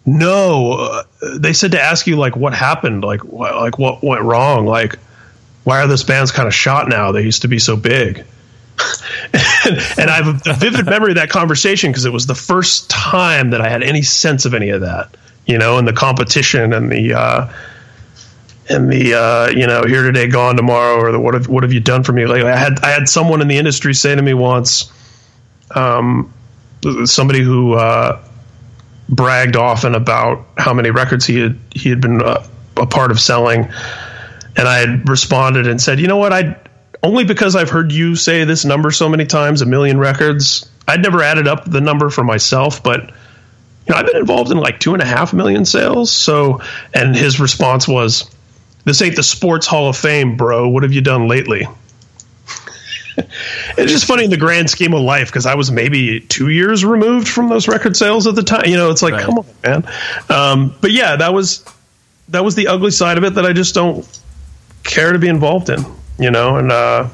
No, uh, they said to ask you like what happened, like wh- like what went wrong, like why are this band's kind of shot now? They used to be so big. and, I have a vivid memory of that conversation because it was the first time that I had any sense of any of that, you know, and the competition and the uh, and the uh, you know here today, gone tomorrow, or the what have what have you done for me lately? I had I had someone in the industry say to me once, um, somebody who uh, bragged often about how many records he had he had been uh, a part of selling, and I had responded and said, you know what, I only because I've heard you say this number so many times, a million records. I'd never added up the number for myself, but you know, I've been involved in like two and a half million sales. So, and his response was, "This ain't the Sports Hall of Fame, bro. What have you done lately?" it's just funny in the grand scheme of life because I was maybe two years removed from those record sales at the time. You know, it's like, right. come on, man. Um, but yeah, that was that was the ugly side of it that I just don't care to be involved in you know, and uh,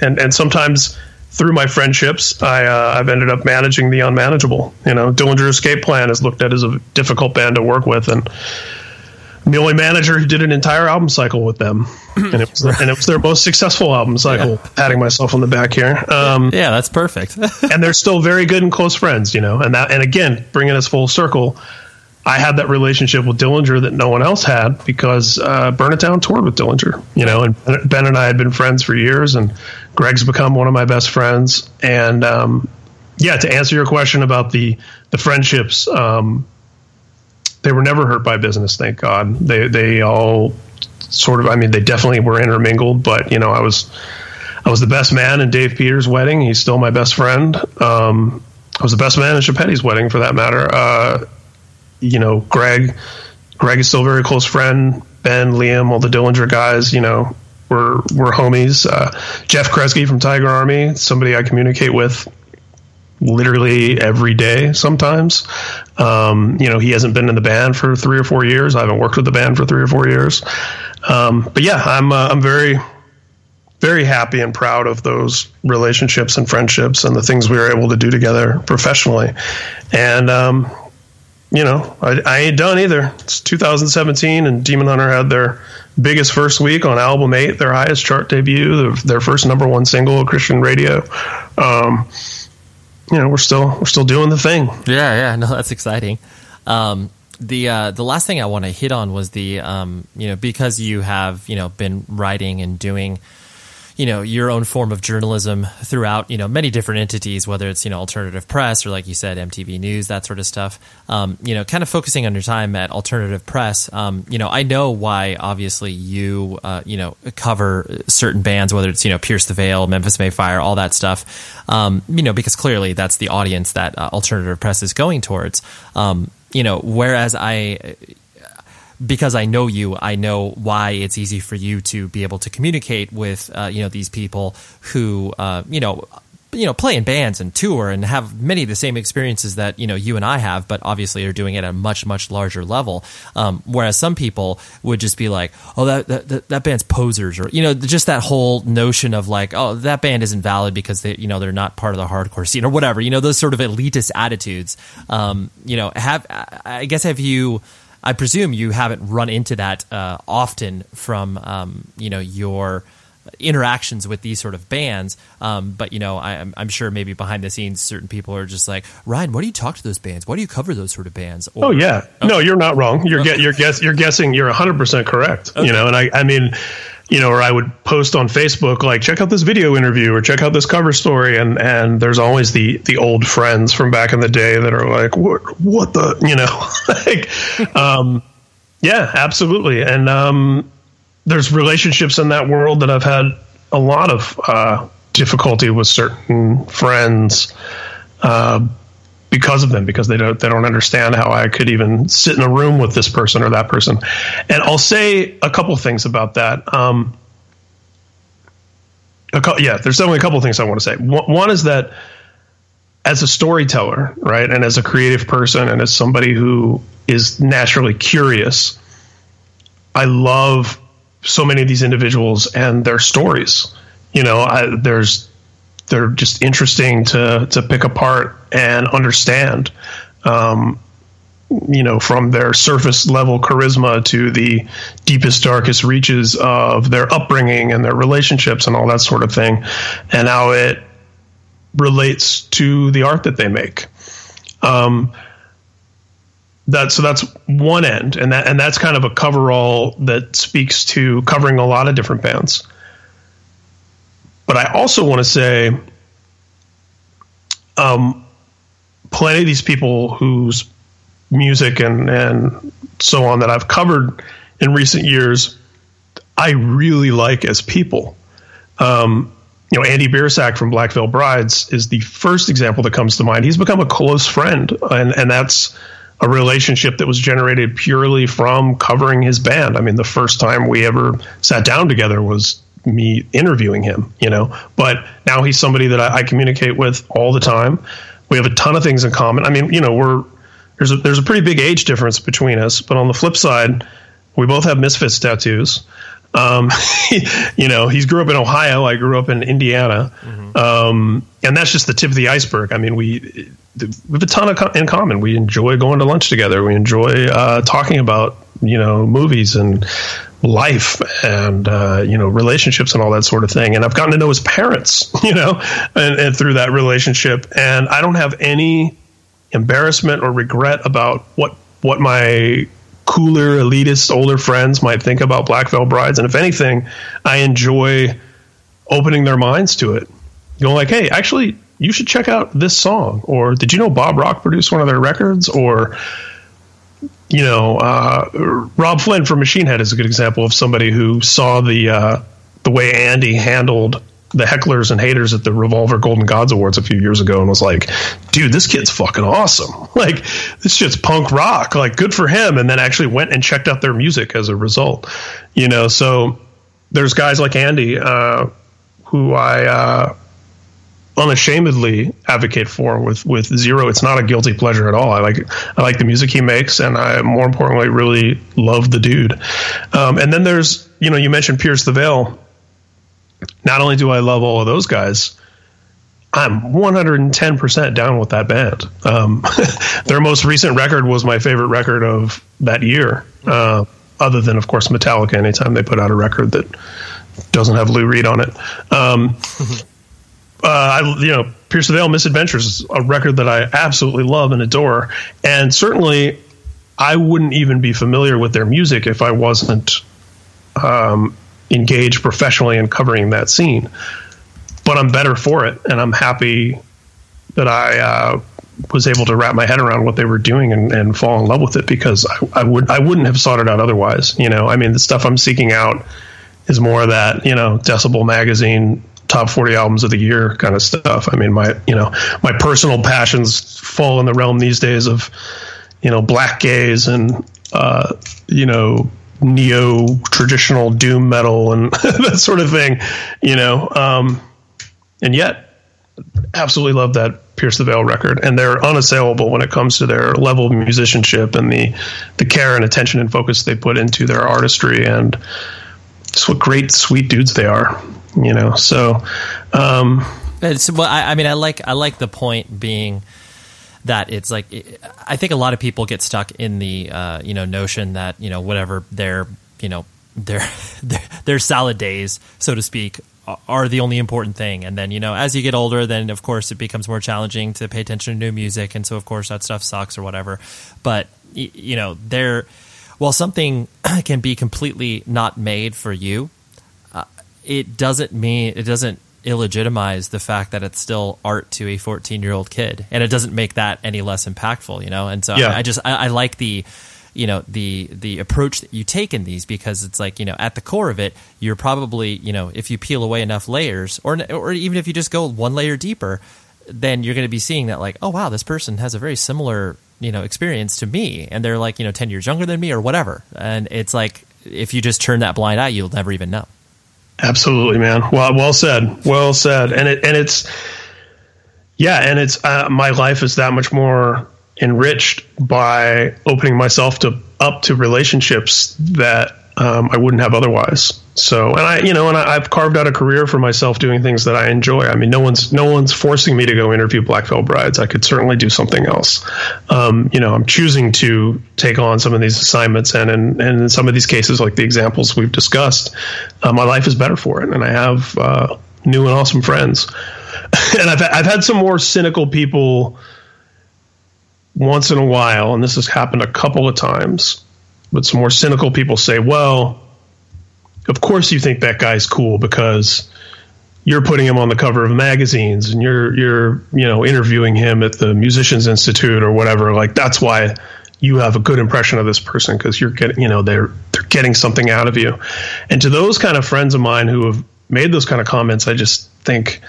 and and sometimes through my friendships, I uh, I've ended up managing the unmanageable. You know, Dillinger Escape Plan is looked at as a difficult band to work with, and I'm the only manager who did an entire album cycle with them, and it was and it was their most successful album cycle. Yeah. Patting myself on the back here. Um, yeah, that's perfect. and they're still very good and close friends, you know. And that and again, bringing us full circle. I had that relationship with Dillinger that no one else had because uh, toured with Dillinger, you know, and Ben and I had been friends for years, and Greg's become one of my best friends. And um, yeah, to answer your question about the the friendships, um, they were never hurt by business, thank God. They they all sort of, I mean, they definitely were intermingled, but you know, I was I was the best man in Dave Peters' wedding. He's still my best friend. Um, I was the best man in Schieppati's wedding, for that matter. Uh, you know, Greg, Greg is still a very close friend. Ben, Liam, all the Dillinger guys, you know, we're we're homies. Uh, Geoff Kresge from Tiger Army, somebody I communicate with literally every day sometimes. Um, you know, he hasn't been in the band for three or four years. I haven't worked with the band for three or four years. Um, but yeah, I'm uh, I'm very very happy and proud of those relationships and friendships and the things we were able to do together professionally. And um, you know, I, I ain't done either. It's 2017, and Demon Hunter had their biggest first week on album eight, their highest chart debut, their, first number one single, Christian radio. Um, you know, we're still we're still doing the thing. Yeah, yeah, no, that's exciting. Um, the uh, the last thing I want to hit on was the um, you know because you have you know been writing and doing you know your own form of journalism throughout you know many different entities, whether it's you know alternative press or like you said MTV News that sort of stuff. Um, you know, kind of focusing on your time at alternative press. Um, you know, I know why obviously you uh, you know cover certain bands, whether it's you know Pierce the Veil, Memphis May Fire, all that stuff. Um, you know, because clearly that's the audience that uh, alternative press is going towards. Um, you know, whereas I because I know you, I know why it's easy for you to be able to communicate with uh, you know these people who uh, you know you know play in bands and tour and have many of the same experiences that you know you and I have, but obviously are doing it at a much much larger level. Um, whereas some people would just be like, "Oh, that, that that band's posers," or you know, just that whole notion of like, "Oh, that band isn't valid because they you know they're not part of the hardcore scene or whatever." You know, those sort of elitist attitudes. Um, you know, have I guess have you I presume you haven't run into that uh, often from um, you know your interactions with these sort of bands. Um, but you know, I, am I'm sure maybe behind the scenes, certain people are just like, Ryan, why do you talk to those bands? Why do you cover those sort of bands? Or, oh yeah, okay. no, you're not wrong. You're okay. you're guess you're guessing. You're 100 percent correct. Okay. You know, and I I mean you know, or I would post on Facebook like, check out this video interview or check out this cover story, and and there's always the the old friends from back in the day that are like, what what the you know, like, um, yeah, absolutely, and um, there's relationships in that world that I've had a lot of uh, difficulty with certain friends. Uh, because of them because they don't they don't understand how I could even sit in a room with this person or that person. And I'll say a couple things about that. Um, co- yeah, there's definitely a couple things I want to say. One, one is that as a storyteller, right, and as a creative person, and as somebody who is naturally curious, I love so many of these individuals and their stories. You know, I, there's they're just interesting to to pick apart and understand. Um, you know, from their surface level charisma to the deepest, darkest reaches of their upbringing and their relationships and all that sort of thing, and how it relates to the art that they make. Um, that so that's one end, and that and that's kind of a coverall that speaks to covering a lot of different bands. But I also want to say, um, plenty of these people whose music and and so on that I've covered in recent years, I really like as people. Um, you know, Andy Biersack from Black Veil Brides is the first example that comes to mind. He's become a close friend, and and that's a relationship that was generated purely from covering his band. I mean, the first time we ever sat down together was me interviewing him, you know. But now he's somebody that I, I, communicate with all the time. We have a ton of things in common. I mean, you know, we're there's a there's a pretty big age difference between us. But on the flip side, we both have misfits tattoos. Um, you know, he's grew up in Ohio. I grew up in Indiana, mm-hmm. um, and that's just the tip of the iceberg. I mean, we we have a ton of in common. We enjoy going to lunch together. We enjoy uh, talking about you know movies and life and uh, you know relationships and all that sort of thing. And I've gotten to know his parents, you know, and, and through that relationship. And I don't have any embarrassment or regret about what what my cooler elitist older friends might think about Black Veil Brides. And if anything, I enjoy opening their minds to it. Going like, hey, actually, you should check out this song. Or did you know Bob Rock produced one of their records? Or you know, uh, Robb Flynn from Machine Head is a good example of somebody who saw the uh, the way Andy handled the hecklers and haters at the Revolver Golden Gods Awards a few years ago and was like, dude, this kid's fucking awesome. Like, this shit's punk rock. Like, good for him. And then actually went and checked out their music as a result. You know, so there's guys like Andy, uh, who I, uh, unashamedly advocate for with with zero it's not a guilty pleasure at all i like i like the music he makes and i more importantly really love the dude um, and then there's you know you mentioned pierce the veil not only do i love all of those guys I'm 110% down with that band. Um, their most recent record was my favorite record of that year. Uh, other than, of course, Metallica. Anytime they put out a record that doesn't have Lou Reed on it, um, uh, I, you know, Pierce the Veil Misadventures is a record that I absolutely love and adore, and certainly I wouldn't even be familiar with their music if I wasn't um, engaged professionally in covering that scene. But I'm better for it, and I'm happy that I uh, was able to wrap my head around what they were doing and, and fall in love with it because I, I, would I wouldn't have sought it out otherwise. You know, I mean, the stuff I'm seeking out is more that you know Decibel magazine top 40 albums of the year kind of stuff. I mean, my you know my personal passions fall in the realm these days of you know black gaze and uh, you know neo traditional doom metal and that sort of thing. You know, um, and yet absolutely love that Pierce the Veil record, and they're unassailable when it comes to their level of musicianship and the the care and attention and focus they put into their artistry, and just what great sweet dudes they are. You know, so um, it's well, I, I mean, I like I like the point being that it's like I think a lot of people get stuck in the uh, you know notion that you know whatever their you know their their, their salad days, so to speak, are the only important thing. And then, you know, as you get older, then of course it becomes more challenging to pay attention to new music. And so, of course, that stuff sucks or whatever. But, you know, there, while something can be completely not made for you, it doesn't mean, it doesn't illegitimize the fact that it's still art to a 14 year old kid. And it doesn't make that any less impactful, you know? And so yeah. I, I just, I, I like the, you know the the approach that you take in these because it's like you know at the core of it you're probably you know if you peel away enough layers or or even if you just go one layer deeper then you're going to be seeing that like oh wow this person has a very similar you know experience to me and they're like you know 10 years younger than me or whatever and it's like if you just turn that blind eye you'll never even know absolutely man. Well well said. Well said. And it and it's yeah and it's uh, my life is that much more enriched by opening myself to up to relationships that um, I wouldn't have otherwise. So, and I, you know, and I, have carved out a career for myself doing things that I enjoy. I mean, no one's no one's forcing me to go interview Black Veil Brides. I could certainly do something else. Um, you know, I'm choosing to take on some of these assignments, and in, and in some of these cases, like the examples we've discussed, uh, my life is better for it, and I have uh, new and awesome friends. and I've I've had some more cynical people once in a while, and this has happened a couple of times, but some more cynical people say, well, of course you think that guy's cool because you're putting him on the cover of magazines and you're you're you know interviewing him at the musicians institute or whatever like that's why you have a good impression of this person because you're getting you know they're they're getting something out of you and to those kind of friends of mine who have made those kind of comments i just think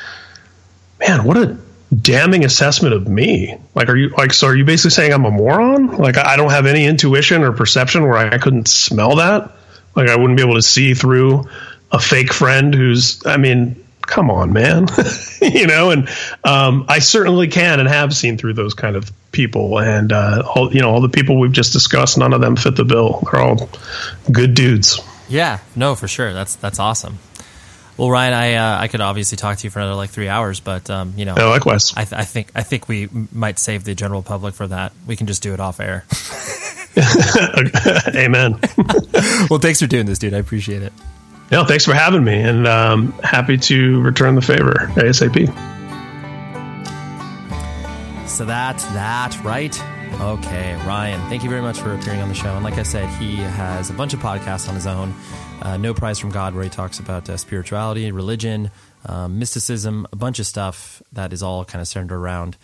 man what a damning assessment of me. Like, are you like, so are you basically saying I'm a moron? Like, I don't have any intuition or perception where I couldn't smell that? Like, I wouldn't be able to see through a fake friend who's, I mean, come on, man. you know, and um, I certainly can and have seen through those kind of people. And, uh, all, you know, all the people we've just discussed, none of them fit the bill. They're all good dudes. Yeah, no, for sure. That's, that's awesome. Well, Ryan, I uh, I could obviously talk to you for another like three hours, but um, you know, yeah, likewise. I, th- I, think I think we might save the general public for that. We can just do it off air. Amen. well, thanks for doing this, dude. I appreciate it. Yeah, thanks for having me, and um, happy to return the favor asap. So that's that, right? Okay, Ryan, thank you very much for appearing on the show. And like I said, he has a bunch of podcasts on his own uh, No Prize from God, where he talks about uh, spirituality, religion, um, mysticism, a bunch of stuff that is all kind of centered around,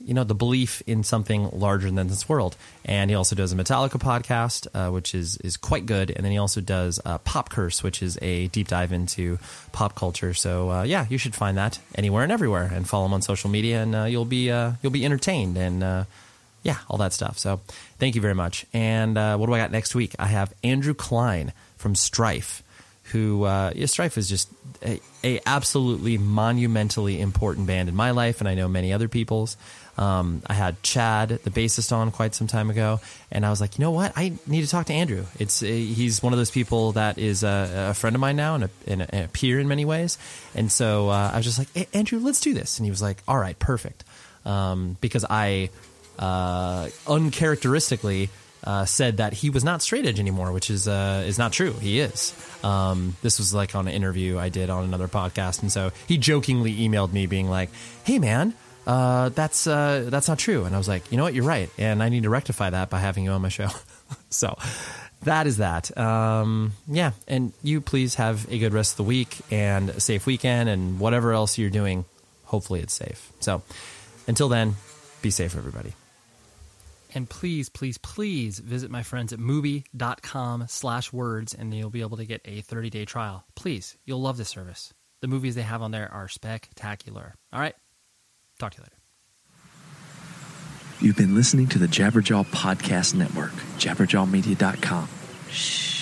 you know, the belief in something larger than this world. And he also does a Metallica podcast, uh, which is is quite good. And then he also does uh, Pop Curse, which is a deep dive into pop culture. So uh, yeah, you should find that anywhere and everywhere, and follow him on social media, and uh, you'll be uh, you'll be entertained and uh, yeah, all that stuff. So thank you very much. And what do I got next week? I have Andrew Kline from Strife. who yeah, Strife is just a, a absolutely monumentally important band in my life, and I know many other people's. Um, I had Chad, the bassist, on quite some time ago, and I was like, you know what? I need to talk to Andrew. It's uh, he's one of those people that is a, a friend of mine now and a, and a, peer in many ways. And so uh, I was just like, Andrew, let's do this. And he was like, all right, perfect. Um, because I uh, uncharacteristically uh, said that he was not straight edge anymore, which is uh, is not true. He is. Um, this was like on an interview I did on another podcast, and so he jokingly emailed me, being like, "Hey, man." Uh, that's uh, that's not true, and I was like, you know what, you're right, and I need to rectify that by having you on my show. so that is that. Um, yeah, and you please have a good rest of the week and a safe weekend, and whatever else you're doing, hopefully it's safe. So until then, be safe, everybody. And please, please, please visit my friends at mubi.com slash words and you'll be able to get a 30 day trial. Please, you'll love this service. The movies they have on there are spectacular. All right. Talk to you later. You've been listening to the Jabberjaw Podcast Network, jabberjawmedia.com. Shh.